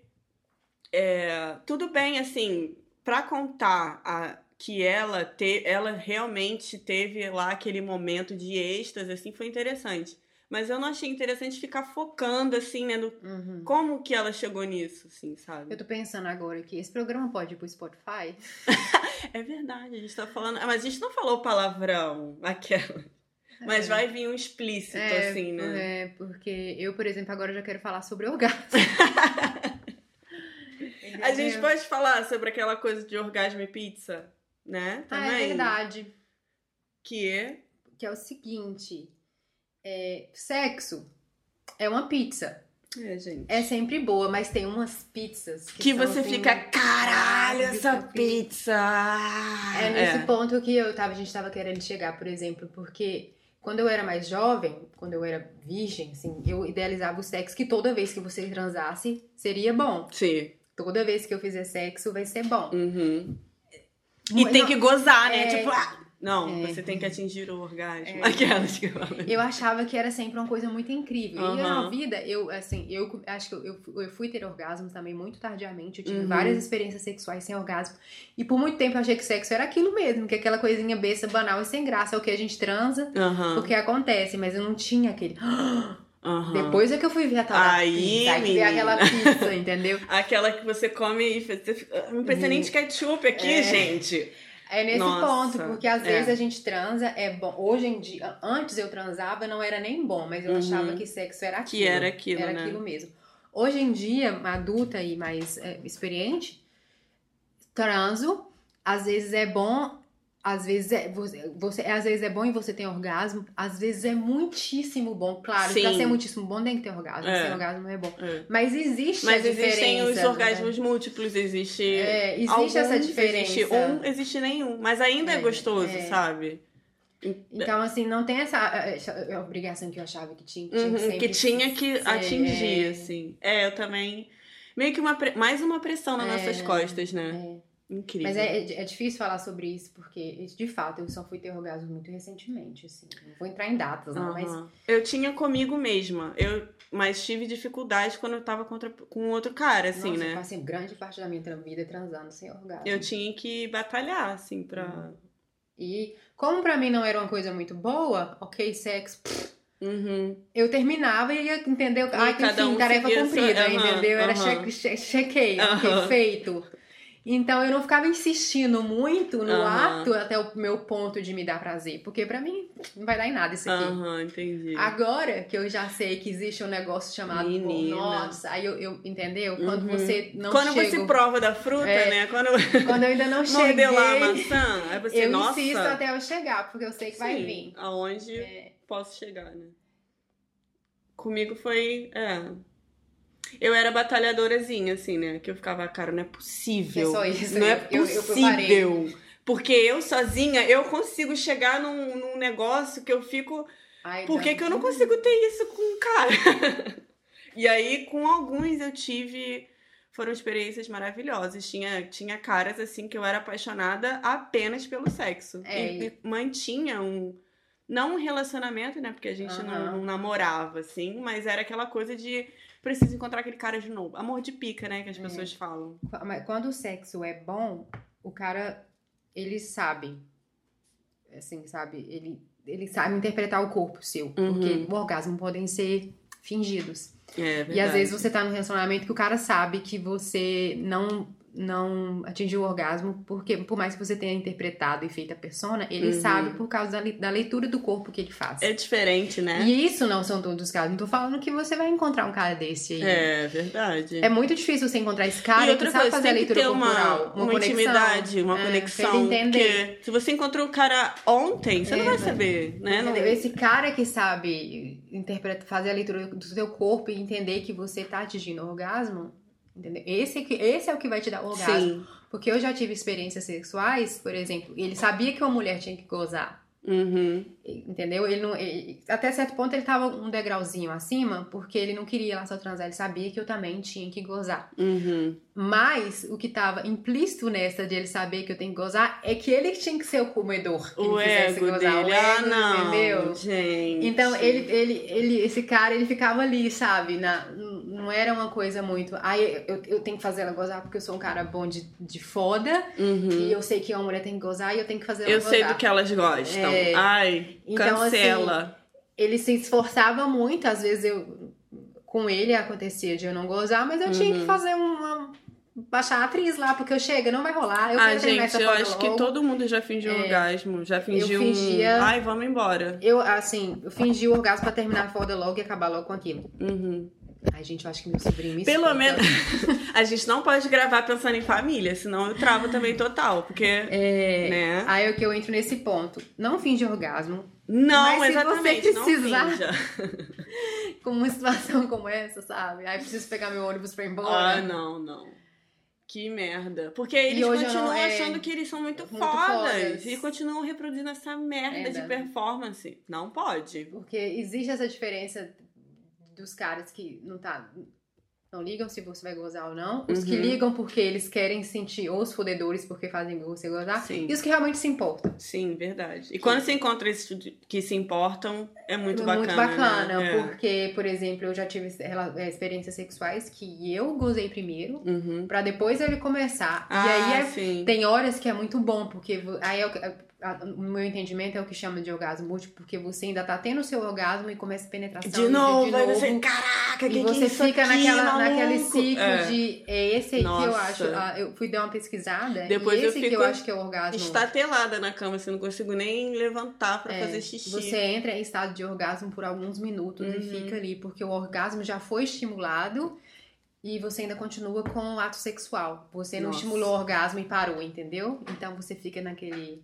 é, tudo bem, assim, pra contar a, que ela, te, ela realmente teve lá aquele momento de êxtase, assim, foi interessante. Mas eu não achei interessante ficar focando, assim, né, no Uhum. como que ela chegou nisso, assim, sabe? Eu tô pensando agora que esse programa pode ir pro Spotify. (laughs) É verdade, a gente tá falando. Ah, Mas a gente não falou palavrão, aquela. Mas É. vai vir um explícito, É, assim, né? É, porque eu, por exemplo, agora já quero falar sobre orgasmo. (laughs) A gente pode falar sobre aquela coisa de orgasmo e pizza, né? Ah, Também. é verdade. Que é. Que é o seguinte: é, sexo é uma pizza. É, gente. É sempre boa, mas tem umas pizzas que, Que você assim, fica, caralho, essa pizza! É nesse ponto que eu tava, a gente tava querendo chegar, por exemplo, porque quando eu era mais jovem, quando eu era virgem, assim, eu idealizava o sexo que toda vez que você transasse seria bom. Sim. Toda vez que eu fizer sexo vai ser bom. Uhum. E Não- tem que gozar, né? É. Tipo, ah! Não, É. você tem que atingir o orgasmo. É. (laughs) Aquelas que. Eu achava que era sempre uma coisa muito incrível. E Aham. na vida, eu, assim, eu acho que eu, eu, fui ter orgasmos também muito tardiamente. Eu tive Uhum. várias experiências sexuais sem orgasmo. E por muito tempo eu achei que sexo era aquilo mesmo, que aquela coisinha besta, banal e sem graça. É o que a gente transa, Aham. o que acontece. Mas eu não tinha aquele. aham. Depois é que eu fui ver a tal da Aí, pizza. Aí que veio menina. aquela pizza, entendeu? (laughs) Aquela que você come e você fica. Não precisa nem de ketchup aqui, É. gente. É nesse Nossa, ponto, porque às é. vezes a gente transa, é bom. Hoje em dia, antes eu transava, não era nem bom, mas eu Uhum. achava que sexo era aquilo. Que era aquilo, Era né? aquilo mesmo. Hoje em dia, adulta e mais é, experiente, transo, às vezes é bom, às vezes é, você, você- às vezes é bom e você tem orgasmo, às vezes é muitíssimo bom. Claro, pra Sim. ser muitíssimo bom tem que ter orgasmo, É. sem orgasmo não é bom. É. Mas existe Mas existem os diferença, orgasmos múltiplos, existe. É, existe alguns, essa diferença. Existe um, existe nenhum. Mas ainda é, É, gostoso, é. sabe? Então, assim, não tem essa, essa obrigação que eu achava que tinha, que tinha Uhum, que que tinha que ser, atingir, é, assim. É, eu também. Meio que uma mais uma pressão nas É, nossas costas, né? é. Incrível. Mas é, é- é difícil falar sobre isso, porque, de fato, eu só fui ter orgasmo muito recentemente, assim. Não vou entrar em datas, não, mas... Aham. Eu tinha comigo mesma. Eu, mas tive dificuldade quando eu tava contra, com outro cara, assim, nossa, eu né? passei grande parte da minha vida transando sem orgasmo. Eu tinha que batalhar, assim, pra. Uhum. E, como pra mim não era uma coisa muito boa, ok, sexo, pff, Uhum. eu terminava e ia, entendeu? Ah, que cada enfim, um tarefa seguia a sua- cumprida, aham, entendeu? Era chequei, Aham. feito. Então eu não ficava insistindo muito no Aham. ato até o meu ponto de me dar prazer, porque pra mim não vai dar em nada isso aqui. Aham, entendi. Agora que eu já sei que existe um negócio chamado Menina. nossa, aí eu, eu- entendeu? Quando Uhum. você não Quando chega, você prova da fruta, É. né? Quando (laughs) quando eu ainda não cheguei, (laughs) mordeu lá a maçã, aí você, eu nossa. insisto até eu chegar, porque eu sei que vai sim, vir. Aonde É. posso chegar, né? Comigo foi. É. Eu era batalhadorazinha, assim, né? Que eu ficava, cara, não é possível. É só isso, Não é eu- eu- eu possível. Porque eu sozinha, eu consigo chegar num, num negócio que eu fico. Ai, Por que, que eu não consigo ter isso com um cara? (laughs) e aí, com alguns, eu tive. Foram experiências maravilhosas. Tinha, tinha caras, assim, que eu era apaixonada apenas pelo sexo. É, E, e mantinha um. Não um relacionamento, né? Porque a gente não, Aham. não namorava, assim, mas era aquela coisa de preciso encontrar aquele cara de novo. Amor de pica, né? Que as É. pessoas falam. Mas quando o sexo é bom, o cara, ele sabe. Assim, sabe? Ele, ele sabe interpretar o corpo seu. Porque o orgasmo podem ser fingidos. É, E às vezes você tá num relacionamento que o cara sabe que você não não atingiu o orgasmo, porque por mais que você tenha interpretado e feito a persona, ele Uhum. sabe por causa da, da leitura do corpo que ele faz. É diferente, né? E isso não são todos os casos. Não tô falando que você vai encontrar um cara desse aí. É, verdade. É muito difícil você encontrar esse cara e outra que sabe coisa, fazer a leitura ter uma, corporal. uma, conexão. intimidade, uma É, conexão. entender. Porque se você encontrou o cara ontem, você não É, vai vai- saber, né? Não-? Esse cara que sabe interpretar, fazer a leitura do seu corpo e entender que você tá atingindo o orgasmo, entendeu? Esse, esse é o que vai te dar orgasmo. Sim. Porque eu já tive experiências sexuais, por exemplo, ele sabia que uma mulher tinha que gozar. Uhum. Entendeu? Ele não, ele- até certo ponto ele tava um degrauzinho acima, porque ele não queria lá só transar, ele sabia que eu também tinha que gozar. Uhum. Mas o que tava implícito nessa de ele saber que eu tenho que gozar é que ele tinha que ser o comedor. que O ego gozar. dele. O ah, ego, não. Entendeu? Gente. Então, ele, ele, ele, esse cara, ele ficava ali, sabe? Na, não era uma coisa muito. Ai, eu, eu tenho que fazer ela gozar porque eu sou um cara bom de, de foda. Uhum. E eu sei que uma mulher tem que gozar e eu tenho que fazer ela Eu gozar. sei do que elas gostam. É. Ai, Então, cancela. Ele se esforçava muito, às vezes eu. Com ele acontecia de eu não gozar, mas eu tinha Uhum. que fazer uma. Baixar a atriz lá, porque eu chego, não vai rolar. Eu ah, gente, eu acho que logo. todo mundo já fingiu um orgasmo. Já fingiu fingia- um. Ai, vamos embora. Eu, assim, eu fingi o orgasmo pra terminar a foda logo e acabar logo com aquilo. Uhum. Ai, gente, eu acho que meu sobrinho me Pelo menos. (laughs) A gente não pode gravar pensando em família, senão eu travo também total. Porque. É, Né? Aí é que eu entro nesse ponto. Não finge orgasmo. Não, Mas se exatamente. você não precisar-. (laughs) Com uma situação como essa, sabe? Aí preciso pegar meu ônibus pra ir embora. Ah, não, não. Que merda. Porque eles continuam é, achando que eles são muito, muito fodas, fodas. e continuam reproduzindo essa merda de Merda. performance. Não pode. Porque existe essa diferença dos caras que não tá. Não ligam se você vai gozar ou não. Os que Uhum. ligam porque eles querem sentir os fodedores porque fazem você gozar. Sim. E os que realmente se importam. Sim, verdade. E quando você encontra esses que se importam, é muito É bacana. muito bacana, né? É. porque, por exemplo, eu já tive é, experiências sexuais que eu gozei primeiro, Uhum. pra depois ele começar. Ah, e aí é- tem horas que é muito bom, porque aí é o que- a- a- o meu entendimento é o que chama de orgasmo múltiplo, porque você ainda tá tendo o seu orgasmo e começa a penetração. De novo, de aí novo. você, caraca, que E que é você isso fica aqui, naquela, maluco? naquele ciclo É. de. É esse aí que eu Nossa. acho. eu fui dar uma pesquisada. Depois e eu esse que fico eu acho que é o orgasmo. Estatelada na cama, assim, não consigo nem levantar pra É, fazer xixi. Você entra em estado de orgasmo por alguns minutos e Uhum. fica ali, porque o orgasmo já foi estimulado e você ainda continua com o ato sexual. Você não Nossa. estimulou o orgasmo e parou, entendeu? Então você fica naquele.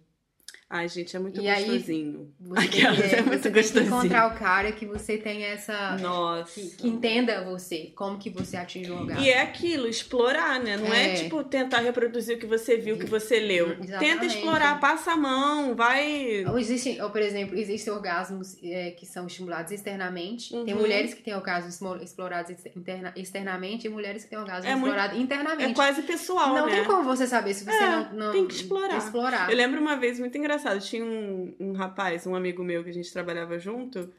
Ai, gente, é muito E aí, gostosinho. Você Aquelas, tem que, é muito tem gostosinho. encontrar o cara que você tenha essa. Nossa. Que, que entenda você, como que você atinge o orgasmo. E é aquilo, explorar, né? Não é. É. tipo tentar reproduzir o que você viu, o que você leu. Tenta Exatamente. explorar, passa a mão, vai. Ou existem, ou por exemplo, existem orgasmos é, que são estimulados externamente. Tem Uhum. mulheres que têm orgasmos explorados ex- interna- externamente e mulheres que têm orgasmos É muito- explorados internamente. É quase pessoal, não né? tem como você saber se você É, não, não tem que explorar. explorar. Eu lembro uma vez muito engraçado, tinha um, um rapaz, um amigo meu que a gente trabalhava junto,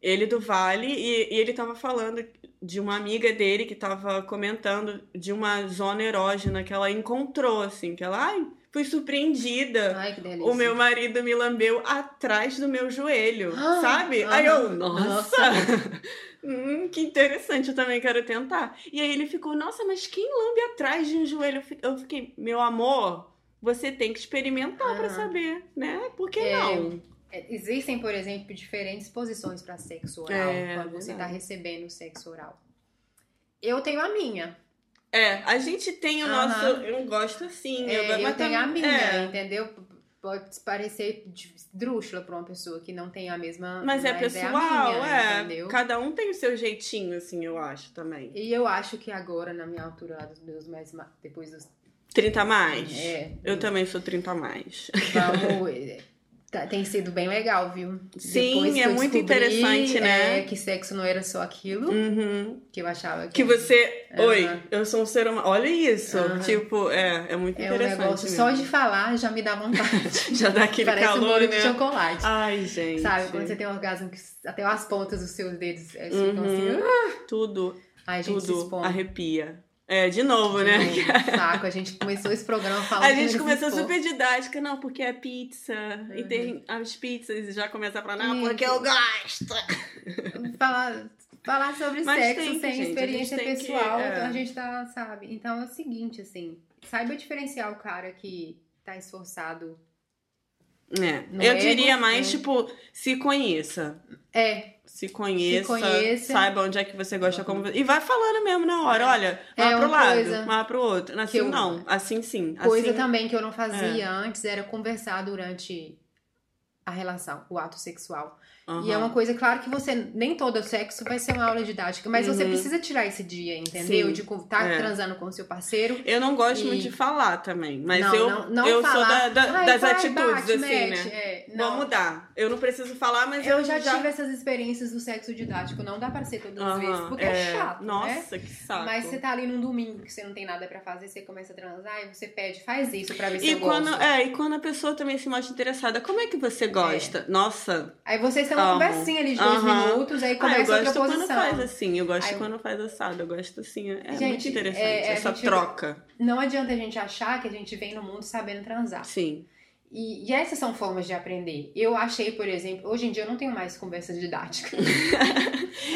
ele do Vale, e, e ele tava falando de uma amiga dele que tava comentando de uma zona erógena que ela encontrou, assim, que ela, ai, fui surpreendida. Ai, que delícia. O meu marido me lambeu atrás do meu joelho, Ah, sabe? aham. Aí eu, nossa! Nossa. (laughs) hum, que interessante, eu também quero tentar. E aí ele ficou, nossa, mas quem lambe atrás de um joelho? Eu fiquei, meu amor, você tem que experimentar pra Aham. saber, né? Por que É, não? É, Existem, por exemplo, diferentes posições para sexo oral É, quando você está recebendo o sexo oral. Eu tenho a minha. É, a gente tem o Aham. nosso. Eu gosto assim. É, eu mas tenho a minha, é. entendeu? Pode parecer drúxula pra uma pessoa que não tem a mesma. Mas é a pessoal, minha, é. entendeu? Cada um tem o seu jeitinho, assim, eu acho também. E eu acho que agora, na minha altura lá dos meus mais. ma- Depois dos. 30 a mais. É. Eu também sou 30 a mais. Vamos. é, (laughs) tá- tem sido bem legal, viu? Sim, é muito interessante, né? é, que sexo não era só aquilo Uhum. que eu achava que. Que você. Aham. Oi, eu sou um ser humano. Olha isso. Aham. Tipo, é, é muito É um interessante. negócio mesmo. só de falar já me dá vontade. (laughs) Já dá aquele Parece um calor, bolo né? de chocolate. Ai, gente. Sabe? Quando você tem um orgasmo que até as pontas dos seus dedos é, ficam assim. Uhum. "Ah". Tudo, Ai, a gente se tudo arrepia. É, de novo, né? (laughs) Saco, a gente começou esse programa falando A gente começou expor. super didática, não, porque é pizza. E Uhum. tem as pizzas e já começa a falar, não, porque eu gosto. falar, falar sobre Mas sexo tem sem gente, experiência tem que, pessoal, é. então a gente tá, sabe? Então é o seguinte, assim, saiba diferenciar o cara que tá esforçado. É. Eu ego, diria mais, é. tipo, se conheça. É, Se conheça, conheça. saiba onde é que você gosta, como você... E vai falando mesmo na hora, olha, É vai pro uma lado, coisa vai pro outro. Assim eu- não, assim sim. coisa assim... também que eu não fazia antes era conversar durante a relação, o ato sexual. E é uma coisa, claro que você, nem todo sexo vai ser uma aula didática, mas você Uhum. precisa tirar esse dia, entendeu? Sim. De estar É. transando com o seu parceiro. Eu não gosto E- muito de falar também, mas não, eu, não, não eu sou falar, da- da- "Ai, das vai, atitudes, bate, assim, mete", né? é, não. Vamos mudar. Eu não preciso falar, mas eu, Eu já tive essas experiências do sexo didático, não dá pra ser todas as vezes, porque é, chato, né? Nossa, que saco. Mas você tá ali num domingo que você não tem nada pra fazer, você começa a transar e você pede, faz isso pra ver se E eu quando, gosto. é, e quando a pessoa também se mostra interessada, como é que você gosta? Nossa. Aí vocês têm uma Amo. conversinha ali de dois Aham. minutos, aí Ah, eu começa gosto quando faz assim, eu gosto Aí quando faz assado, eu gosto assim. É Gente, muito interessante é, é, a essa gente- troca. Não adianta a gente achar que a gente vem no mundo sabendo transar. Sim. E, e essas são formas de aprender. Eu achei, por exemplo, hoje em dia eu não tenho mais conversas didáticas. (laughs)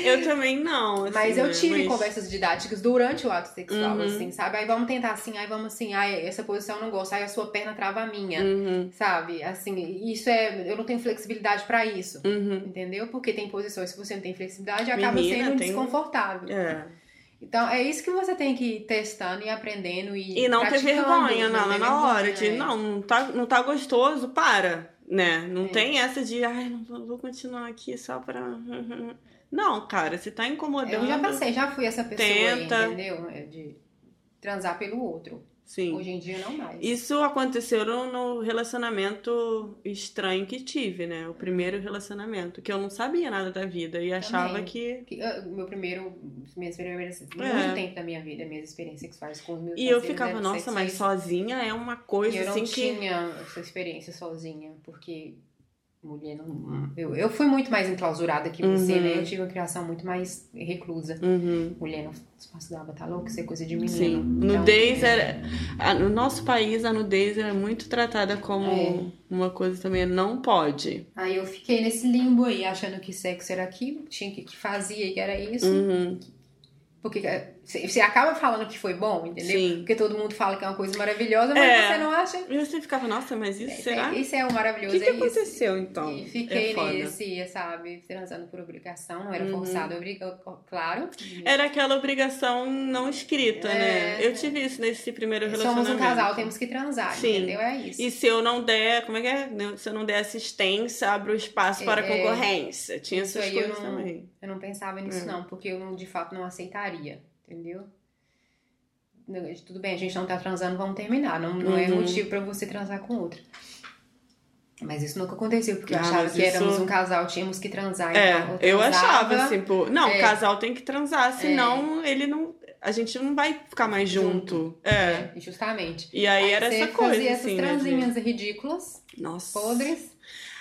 Eu também não. assim, Mas eu né? tive Mas- conversas didáticas durante o ato sexual, Uhum. assim, sabe? Aí vamos tentar assim, aí vamos assim, ai, essa posição eu não gosto, aí a sua perna trava a minha, Uhum, sabe? Assim, isso é. Eu não tenho flexibilidade pra isso. uhum. Entendeu? Porque tem posições que você não tem flexibilidade e acaba Menina, sendo tem- desconfortável. É. Então, é isso que você tem que ir testando e aprendendo e. E não ter vergonha não na, ter na hora vergonha, de, é. não, não tá, não tá gostoso, para, né? Não É. tem essa de, ai, não vou, continuar aqui só pra... (laughs) Não, cara, se tá incomodando... Eu já passei, já fui essa pessoa Tenta. aí, entendeu? É De transar pelo outro. Sim. Hoje em dia não mais. Isso aconteceu no, relacionamento estranho que tive, né? O primeiro relacionamento, que eu não sabia nada da vida e achava Também. que... Que, ah, Meu primeiro, minhas primeiras, É. muito tempo da minha vida, minhas experiências sexuais com os meus E eu ficava, nossa, mas sozinha é uma coisa eu não assim que... tinha essa experiência sozinha, porque mulher não. Eu, eu fui muito mais enclausurada que você, Uhum. né? Eu tive uma criação muito mais reclusa. Uhum. Mulher no espaço dava, tá louco? Isso é coisa de menino. Sim. Então, Nudez é, era. a- No nosso país, a nudez era muito tratada como É. uma coisa também não pode. Aí eu fiquei nesse limbo aí, achando que sexo era aquilo, tinha que, que fazia que era isso. Uhum. Porque é, você acaba falando que foi bom, entendeu? Sim. Porque todo mundo fala que é uma coisa maravilhosa, mas É. você não acha. E você ficava, nossa, mas isso será? Isso é o O maravilhoso, que, que é aconteceu então? E fiquei é nesse, sabe, transando por obrigação, não era Uhum. forçado, obriga... claro. Era aquela obrigação não escrita, né? É. Eu tive isso nesse primeiro Somos relacionamento. um casal, temos que transar, Sim. entendeu? É isso. E se eu não der, como é que é? Se eu não der assistência, abre o espaço para É, concorrência. Tinha isso essas aí eu coisas não- também. Eu não pensava nisso, É. não, porque eu de fato não aceitaria, entendeu? Tudo bem, a gente não tá transando, vamos terminar. Não, não é Uhum. motivo pra você transar com outro. Mas isso nunca aconteceu, porque eu Ah, achava mas que isso- éramos um casal, tínhamos que transar. É, então eu achava assim, pô, não, É. o casal tem que transar, senão ele não, a gente não vai ficar mais junto. É. É, justamente. E aí, era você essa coisa fazia essas assim, né, de- transinhas ridículas, Nossa. podres.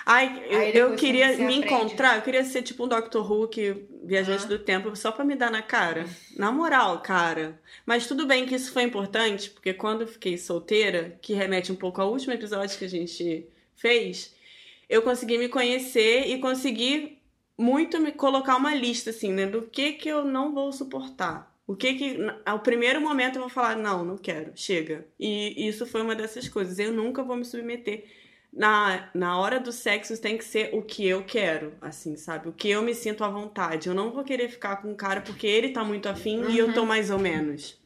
Ai, eu, Aí eu queria me aprende- encontrar, eu queria ser tipo um Doctor Who, que, viajante Ah. do tempo, só pra me dar na cara. Na moral, cara. Mas tudo bem que isso foi importante, porque quando eu fiquei solteira, que remete um pouco ao último episódio que a gente fez, eu consegui me conhecer e consegui muito me colocar uma lista, assim, né, do que que eu não vou suportar. O que que, ao primeiro momento eu vou falar, não, não quero, chega. E isso foi uma dessas coisas. Eu nunca vou me submeter na, na hora do sexo tem que ser o que eu quero, assim, sabe? O que eu me sinto à vontade. Eu não vou querer ficar com o cara porque ele tá muito afim e eu tô mais ou menos.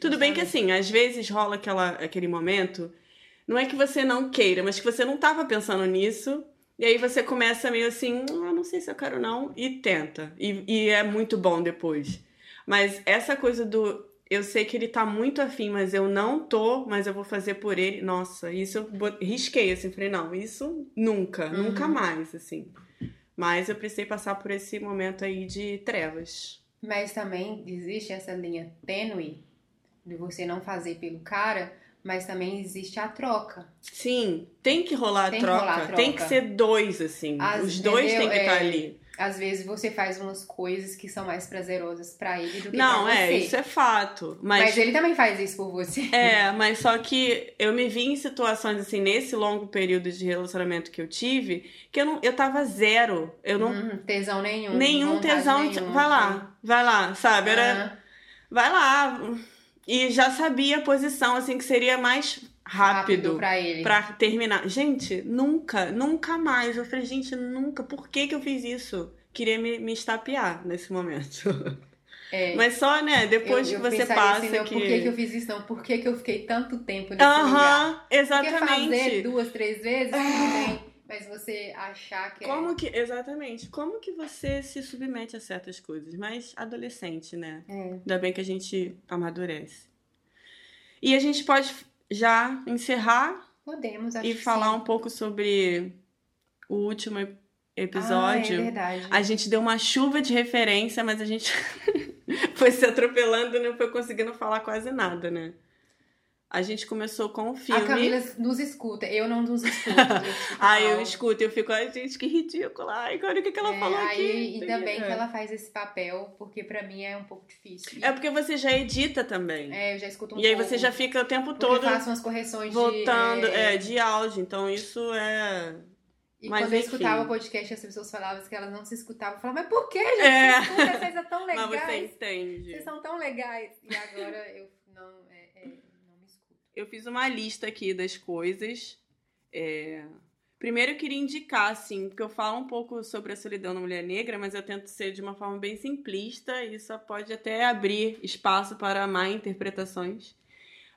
Tudo bem que assim, às vezes rola aquela, aquele momento, não é que você não queira, mas que você não tava pensando nisso, e aí você começa meio assim, ah, não sei se eu quero não, e tenta. E, e é muito bom depois. Mas essa coisa do eu sei que ele tá muito afim, mas eu não tô, mas eu vou fazer por ele. Nossa, isso eu risquei, assim, falei, não, isso nunca, nunca mais, assim. Mas eu precisei passar por esse momento aí de trevas. Mas também existe essa linha tênue de você não fazer pelo cara, mas também existe a troca. Sim, tem que rolar a Tem que troca, rolar a tem que troca. ser dois, assim. As- Os dois entendeu? têm que estar É, ali. Às vezes você faz umas coisas que são mais prazerosas pra ele do que Não, pra você. é, isso é fato. Mas... Mas, ele também faz isso por você. (laughs) É, mas só que eu me vi em situações assim, nesse longo período de relacionamento que eu tive, que eu não, eu tava zero. Eu não. Hum, tesão nenhum. nenhum tesão. nenhuma. vai lá, vai lá, sabe? Era. Aham. Vai lá. E já sabia a posição, assim, que seria mais rápido. pra ele. Pra terminar. Gente, nunca, nunca mais. Eu falei, gente, nunca. Por que que eu fiz isso? Queria me, me estapear nesse momento. (laughs) É. Mas só, né, depois eu, eu que você pensaria passa assim, não, que... por que, que eu fiz isso? Não, por que, que eu fiquei tanto tempo nesse lugar? Aham, Porque fazer exatamente. duas, três vezes, tudo bem. Mas você achar que é... Como que, exatamente, como que você se submete a certas coisas? Mas adolescente, né? É. Ainda bem que a gente amadurece. E a gente pode já encerrar Podemos, acho e falar sim. um pouco sobre o último ep- Ah, é episódio. verdade. a gente deu uma chuva de referência, mas a gente (laughs) foi se atropelando e não foi conseguindo falar quase nada, né? A gente começou com o filme. A Camila nos escuta, eu não nos escuto. (laughs) eu Ai, eu escuto, eu fico, ai, gente, que ridículo. Ai, olha o que, que ela É, falou aí, aqui. ainda bem É. que ela faz esse papel, porque pra mim é um pouco difícil. É porque você já edita também. É, eu já escuto um e aí pouco, você já fica o tempo todo faço umas correções voltando, de... é, de áudio. Então isso é. E Mas quando eu enfim. escutava o podcast, as pessoas falavam que elas não se escutavam. Eu falava, mas por que, gente? É. Vocês escutam, vocês são tão (laughs) Mas legais. você entende. Vocês são tão legais. E agora eu não, é, é, não me escuto. Eu fiz uma lista aqui das coisas. É, Primeiro eu queria indicar, assim, porque eu falo um pouco sobre a solidão da mulher negra, mas eu tento ser de uma forma bem simplista e isso pode até abrir espaço para má interpretações.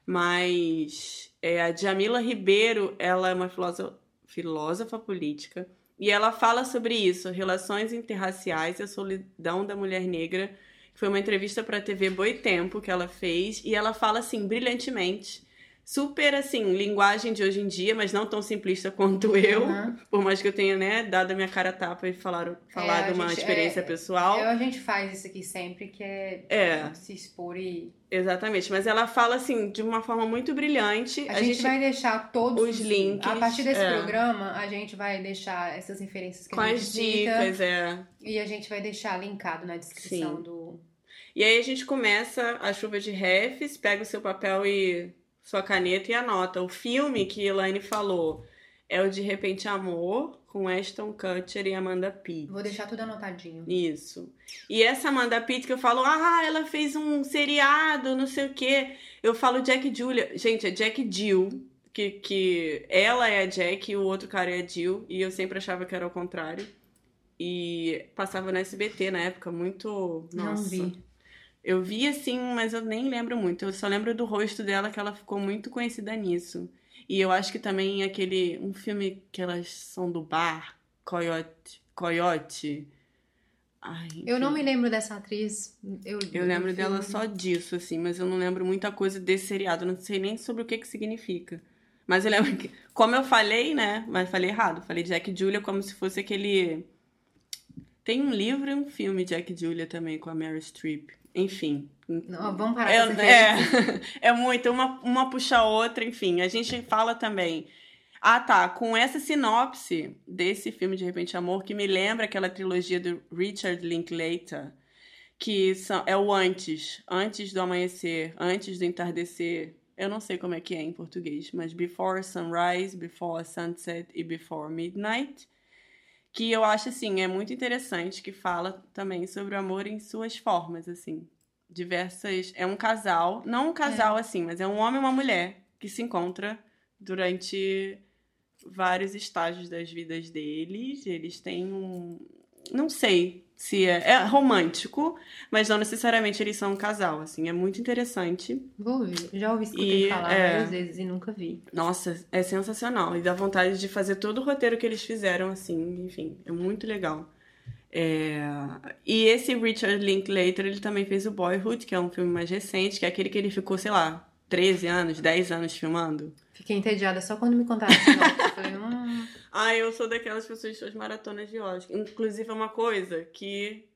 Mas é, a Jamila Ribeiro, ela é uma filósofa, filósofa política e ela fala sobre isso, relações interraciais e a solidão da mulher negra. Foi uma entrevista para a TV Boitempo que ela fez e ela fala assim brilhantemente super assim, linguagem de hoje em dia, mas não tão simplista quanto (laughs) eu, Uhum. por mais que eu tenha, né, dado a minha cara a tapa e falar, falar É, a de uma gente- experiência é, pessoal. É, a gente faz isso aqui sempre, que é, É. se expor e... Exatamente, mas ela fala assim de uma forma muito brilhante. A, gente, vai deixar todos os links, A partir desse é. programa, a gente vai deixar essas referências que com a gente as cita, dicas, é. E a gente vai deixar linkado na descrição Sim. do... E aí a gente começa a chuva de refs, pega o seu papel e sua caneta e anota. O filme que Elaine falou é o De Repente Amor, com Ashton Kutcher e Amanda Pitt. Vou deixar tudo anotadinho. Isso. E essa Amanda Pitt que eu falo, ah, ela fez um seriado, não sei o quê. Eu falo Jack Julia. Gente, é Jack Jill, que, que ela é a Jack e o outro cara é a Jill. E eu sempre achava que era o contrário. E passava no SBT na época, muito. Nossa. Não vi. Eu vi assim, mas eu nem lembro muito. Eu só lembro do rosto dela que ela ficou muito conhecida nisso. E eu acho que também aquele. Um filme que elas são do bar, Coyote. Coyote. Ai, Eu não me lembro dessa atriz. Eu, Eu lembro dela só disso, assim, mas eu não lembro muita coisa desse seriado. Não sei nem sobre o que que significa. Mas eu lembro que, como eu falei, né? Mas falei errado. Falei Jack e Julia como se fosse aquele. Tem um livro e um filme Jack e Julia também com a Mary Streep. Enfim. Não, vamos parar É, é, (laughs) é muito, uma, uma puxa a outra, enfim. A gente fala também. Ah, tá. Com essa sinopse desse filme De Repente Amor, que me lembra aquela trilogia do Richard Linklater, que são, é o antes, antes do amanhecer, antes do entardecer. Eu não sei como é que é em português, mas Before Sunrise, Before Sunset e Before Midnight. Que eu acho, assim, é muito interessante, que fala também sobre o amor em suas formas, assim diversas. É um casal, não um casal assim, mas é um homem e uma mulher que se encontra durante vários estágios das vidas deles. Eles têm um. Não sei se é, é romântico, mas não necessariamente eles são um casal, assim. É muito interessante. Vou ver. Já ouvi escutei E, falar é. várias vezes e nunca vi. Nossa, é sensacional. E dá vontade de fazer todo o roteiro que eles fizeram, assim, enfim, é muito legal. É, E esse Richard Linklater, ele também fez o Boyhood, que é um filme mais recente, que é aquele que ele ficou, sei lá, 13 anos, 10 anos filmando. Fiquei entediada só quando me contaram esse. Eu falei, hum, (laughs) Ah, eu sou daquelas pessoas que faz maratonas de Oscar. Inclusive, é uma coisa que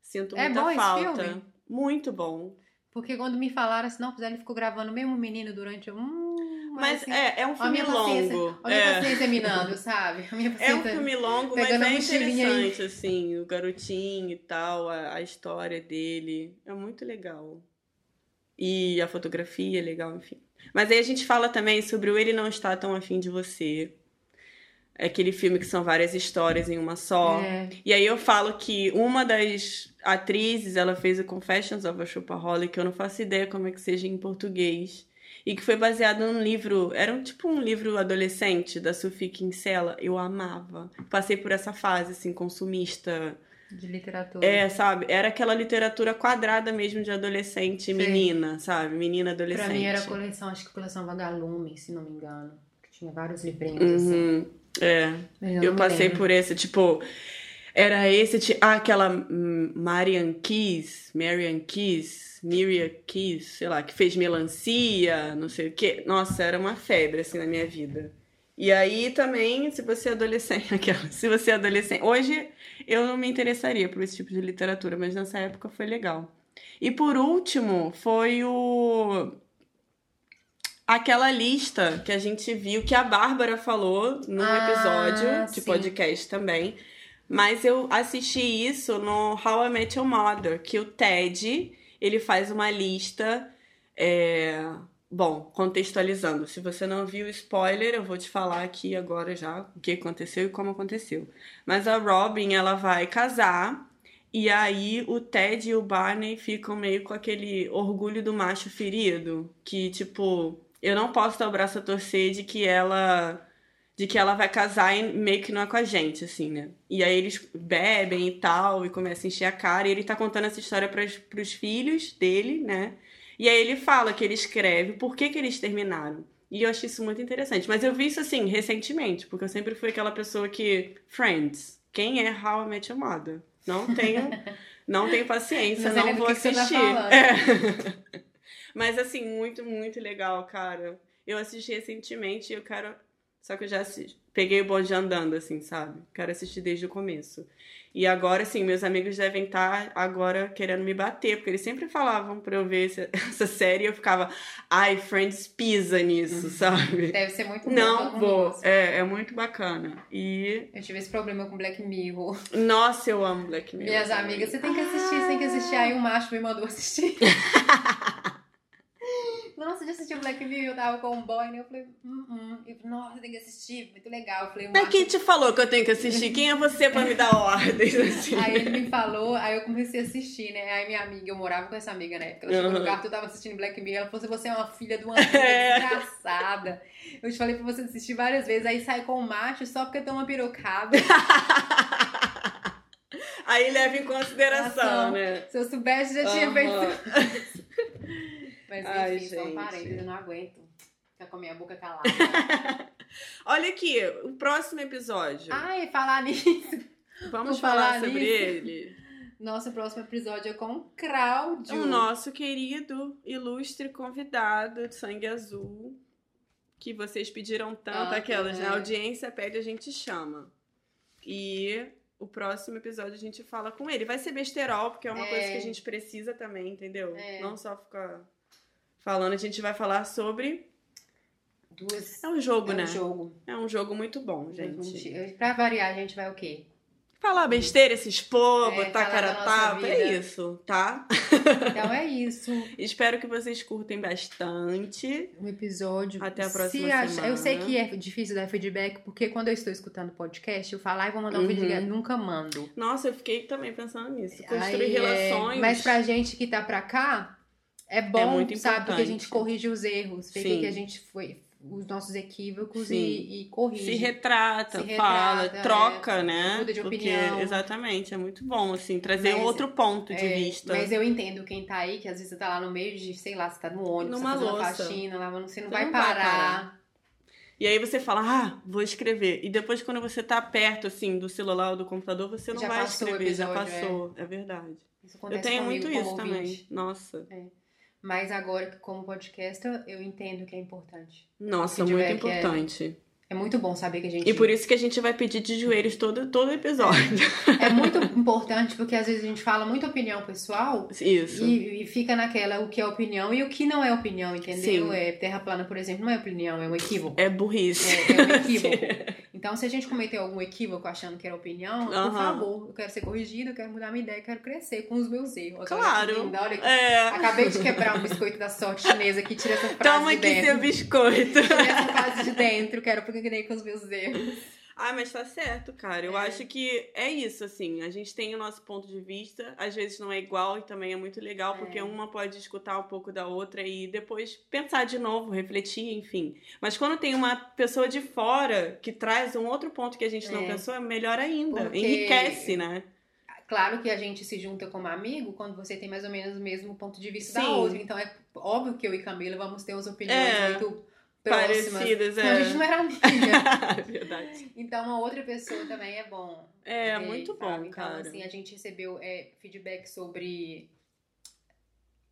sinto É muita bom esse falta. filme? Muito bom. porque quando me falaram assim, não, ele ficou gravando o mesmo menino durante um. Mas assim, é, é um filme longo. a minha É. paciência minando, sabe? É um filme longo, mas é mochilinha aí. interessante, assim, o garotinho e tal, a, a história dele. É muito legal. E a fotografia é legal, enfim. Mas aí a gente fala também sobre o Ele Não Está Tão Afim de Você. É aquele filme que são várias histórias em uma só. É. E aí eu falo que uma das atrizes, ela fez o Confessions of a Shopaholic, que eu não faço ideia como é que seja em português. E que foi baseado num livro, era um, tipo um livro adolescente da Sophie Kinsella. Eu amava. Passei por essa fase, assim, consumista. De literatura. É, sabe? Era aquela literatura quadrada mesmo de adolescente, Sei. menina, sabe? Menina adolescente. Pra mim era a coleção, acho que coleção Vagalume, se não me engano. Que tinha vários livrinhos assim. Uhum. É. Mas Eu me passei lembro. por esse, tipo, era esse, ti- ah, aquela Marian Keys, Marian Keys, Miriam Keys, sei lá, que fez melancia, não sei o quê. Nossa, era uma febre, assim, na minha vida. E aí também, se você é adolescente, (laughs) aquela, se você é adolescente, hoje eu não me interessaria por esse tipo de literatura, mas nessa época foi legal. E por último, foi o aquela lista que a gente viu, que a Bárbara falou num Ah, episódio de sim. podcast também. Mas eu assisti isso no How I Met Your Mother, que o Ted, ele faz uma lista... é, Bom, contextualizando, se você não viu spoiler, eu vou te falar aqui agora já o que aconteceu e como aconteceu. Mas a Robin, ela vai casar e aí o Ted e o Barney ficam meio com aquele orgulho do macho ferido, que tipo, eu não posso dar o braço a torcer de que ela de que ela vai casar e meio que não é com a gente, assim, né? E aí eles bebem e tal, e começam a encher a cara, e ele tá contando essa história pras, pros filhos dele, né? E aí ele fala que ele escreve por que, que eles terminaram. E eu achei isso muito interessante. Mas eu vi isso assim, recentemente, porque eu sempre fui aquela pessoa que. Friends, quem é How I Met Your Mother? Não tenho, não tenho paciência, Não não vou tá assistir. falando. É. (laughs) Mas assim, muito, muito legal, cara. Eu assisti recentemente e eu quero. Só que eu já assisti. Peguei o bonde andando, assim, sabe? Quero assistir desde o começo. E agora, assim, meus amigos devem estar agora querendo me bater, porque eles sempre falavam pra eu ver essa, (laughs) essa série e eu ficava, ai, Friends pisa nisso, sabe? Deve ser muito Não vou. É, é muito bacana. E. Eu tive esse problema com Black Mirror. Nossa, eu amo Black Mirror. Minhas também. amigas, você tem que assistir, você tem que assistir. Aí o macho me mandou assistir. (laughs) Nossa, já assistiu Black Mirror? Eu tava com um boy, né? Eu falei, hum, hum. Nossa, tem que assistir, muito legal. Eu falei, Mas quem te falou que eu tenho que assistir? Quem é você pra me dar ordens, (laughs) assim? Aí ele me falou, aí eu comecei a assistir, né? Aí minha amiga, eu morava com essa amiga na época. Ela chegou Uhum. no quarto, eu tava assistindo Black Mirror. Ela falou assim: você é uma filha de uma (laughs) É. desgraçada. Eu te falei pra você assistir várias vezes. Aí sai com o macho só porque tem uma pirocada. (laughs) Aí leva em consideração, Ação. né? Se eu soubesse, já tinha Aham. feito. Mas Ai, enfim, são gente. parentes, eu não aguento. Ficar com a minha boca calada. (laughs) Olha aqui, o próximo episódio. Ai, falar nisso. Vamos falar, falar sobre nisso. ele? (laughs) Nosso próximo episódio é com o Cláudio. O nosso querido, ilustre convidado de sangue azul. Que vocês pediram tanto, Ah, aquelas, né? é. A audiência pede, a gente chama. E o próximo episódio a gente fala com ele. Vai ser besterol, porque é uma É. coisa que a gente precisa também, entendeu? É. Não só ficar falando, a gente vai falar sobre. Duas. É um jogo, é né? um jogo. É um jogo muito bom, gente. Pra variar, a gente vai o quê? Falar besteira, se expor, É, botar a falar cara a tapa, é isso, tá? Então é isso. (laughs) Espero que vocês curtem bastante. Um episódio. Até a próxima Se ach- semana. Eu sei que é difícil dar feedback, porque quando eu estou escutando podcast, eu falo, ai, vou mandar um Uhum. feedback, nunca mando. Nossa, eu fiquei também pensando nisso. Construir Aí, é, relações. Mas pra gente que tá pra cá, é bom, É sabe? Porque a gente corrige os erros, o que que a gente foi, os nossos equívocos e, e corrige. se retrata, Se fala, retrata, troca, é, né? muda de Porque, opinião. exatamente, é muito bom, assim, trazer Mas- outro ponto de É, vista. Mas eu entendo quem tá aí, que às vezes você tá lá no meio de, sei lá, você tá no ônibus, Numa você tá louça. faxina, lavando, você não Você vai não vai parar. parar. E aí você fala, ah, vou escrever. E depois, quando você tá perto, assim, do celular ou do computador, você não Já vai escrever, já episódio, passou. É, verdade. Isso Eu tenho muito isso também. Nossa. Mas agora, que como podcaster, eu entendo que é importante. Nossa, muito é- importante. É muito bom saber que a gente. E por isso que a gente vai pedir de joelhos todo, todo episódio. É muito importante porque às vezes a gente fala muita opinião pessoal Isso. e, e fica naquela o que é opinião e o que não é opinião, entendeu? Sim. É, terra plana, por exemplo, não é opinião, é um equívoco. É burrice. É, é um equívoco. (laughs) Então, se a gente cometeu algum equívoco achando que era opinião, por favor, eu quero ser corrigida, eu quero mudar minha ideia, eu quero crescer com os meus erros. Olha que Claro. olha que- É. Acabei de quebrar um biscoito da sorte chinesa aqui, tira essa frase Toma de aqui dentro. seu biscoito. (laughs) Tira essa frase de dentro, quero nem com os meus erros. Ah, mas tá certo, cara. Eu É. acho que é isso, assim. A gente tem o nosso ponto de vista, às vezes não é igual e também é muito legal, porque É. uma pode escutar um pouco da outra e depois pensar de novo, refletir, enfim. Mas quando tem uma pessoa de fora que traz um outro ponto que a gente não É. pensou, é melhor ainda. Porque- Enriquece, né? Claro que a gente se junta como amigo quando você tem mais ou menos o mesmo ponto de vista da Sim. outra. Então é óbvio que eu e Camila vamos ter as opiniões É. muito próximas. Parecidas, Senão a é. gente não era (laughs) amiga. É verdade. Então, uma outra pessoa também é bom. É, muito sabe? bom, então, cara. assim, a gente recebeu é, feedback sobre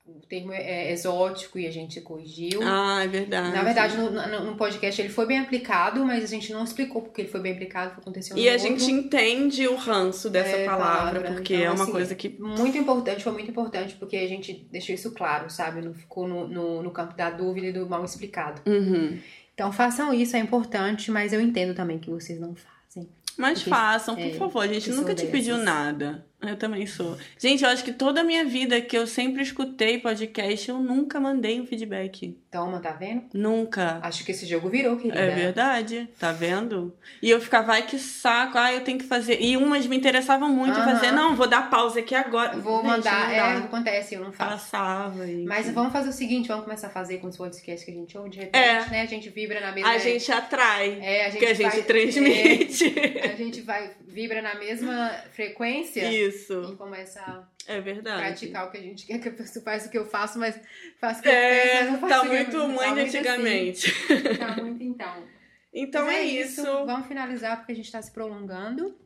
o termo é exótico e a gente corrigiu. Ah, é verdade. Na verdade, no, no, no podcast ele foi bem aplicado, mas a gente não explicou porque ele foi bem aplicado, foi aconteceu E a gente entende o ranço dessa É, palavra, palavra. porque Então, é uma assim, coisa que. Muito importante, foi muito importante, porque a gente deixou isso claro, sabe? Não ficou no, no, no campo da dúvida e do mal explicado. Uhum. Então façam isso, é importante, mas eu entendo também que vocês não fazem. Mas Porque- façam, por é, favor. A gente nunca te pediu nada. Eu também sou. Gente, eu acho que toda a minha vida que eu sempre escutei podcast, eu nunca mandei um feedback. Toma, tá vendo? Nunca. Acho que esse jogo virou, querida. É verdade, tá vendo? E eu ficava, ai que saco, ai eu tenho que fazer. E umas me interessavam muito Aham. fazer, não, vou dar pausa aqui agora. Vou Gente, mandar, é, acontece, eu não faço. Passava. E... Mas vamos fazer o seguinte, vamos começar a fazer com os podcasts que a gente ouve, de repente, É. né? A gente vibra na mesma... A gente atrai. É, a gente que a gente vai- transmite. é, a gente vai, vibra na mesma frequência e Isso, começa a é verdade. praticar o que a gente quer que a pessoa faça o que eu faço, mas faço o que eu É, penso, mas não faço tá eu- muito tá mãe de muito assim. antigamente. Tá (laughs) muito então. Então Mas é isso. Vamos finalizar porque a gente tá se prolongando.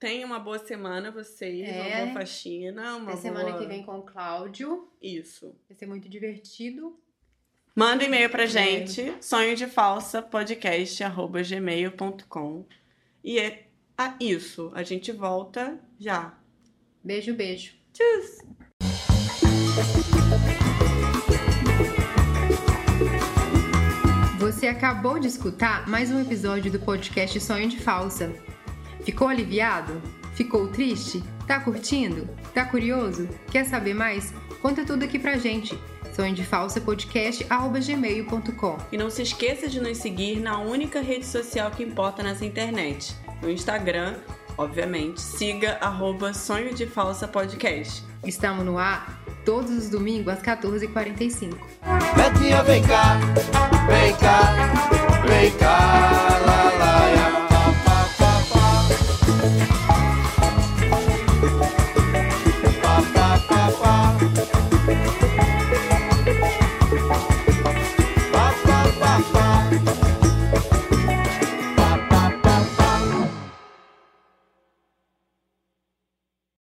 Tenha uma boa semana vocês, uma É. boa faxina, uma Até semana boa... que vem com o Cláudio. Isso. Vai ser muito divertido. Manda e-mail pra É. gente, sonho de falsa podcast arroba gmail.com. E é a isso. A gente volta já. Beijo, beijo. Tchau! Você acabou de escutar mais um episódio do podcast Sonho de Falsa. Ficou aliviado? Ficou triste? Tá curtindo? Tá curioso? Quer saber mais? Conta tudo aqui pra gente. Sonho de Falsa Podcast gmail.com. E não se esqueça de nos seguir na única rede social que importa nessa internet. No Instagram, obviamente, siga arroba sonho de falsa podcast. Estamos no ar todos os domingos às 14h45. Betinha, vem cá, vem cá, vem cá, lá, lá, lá.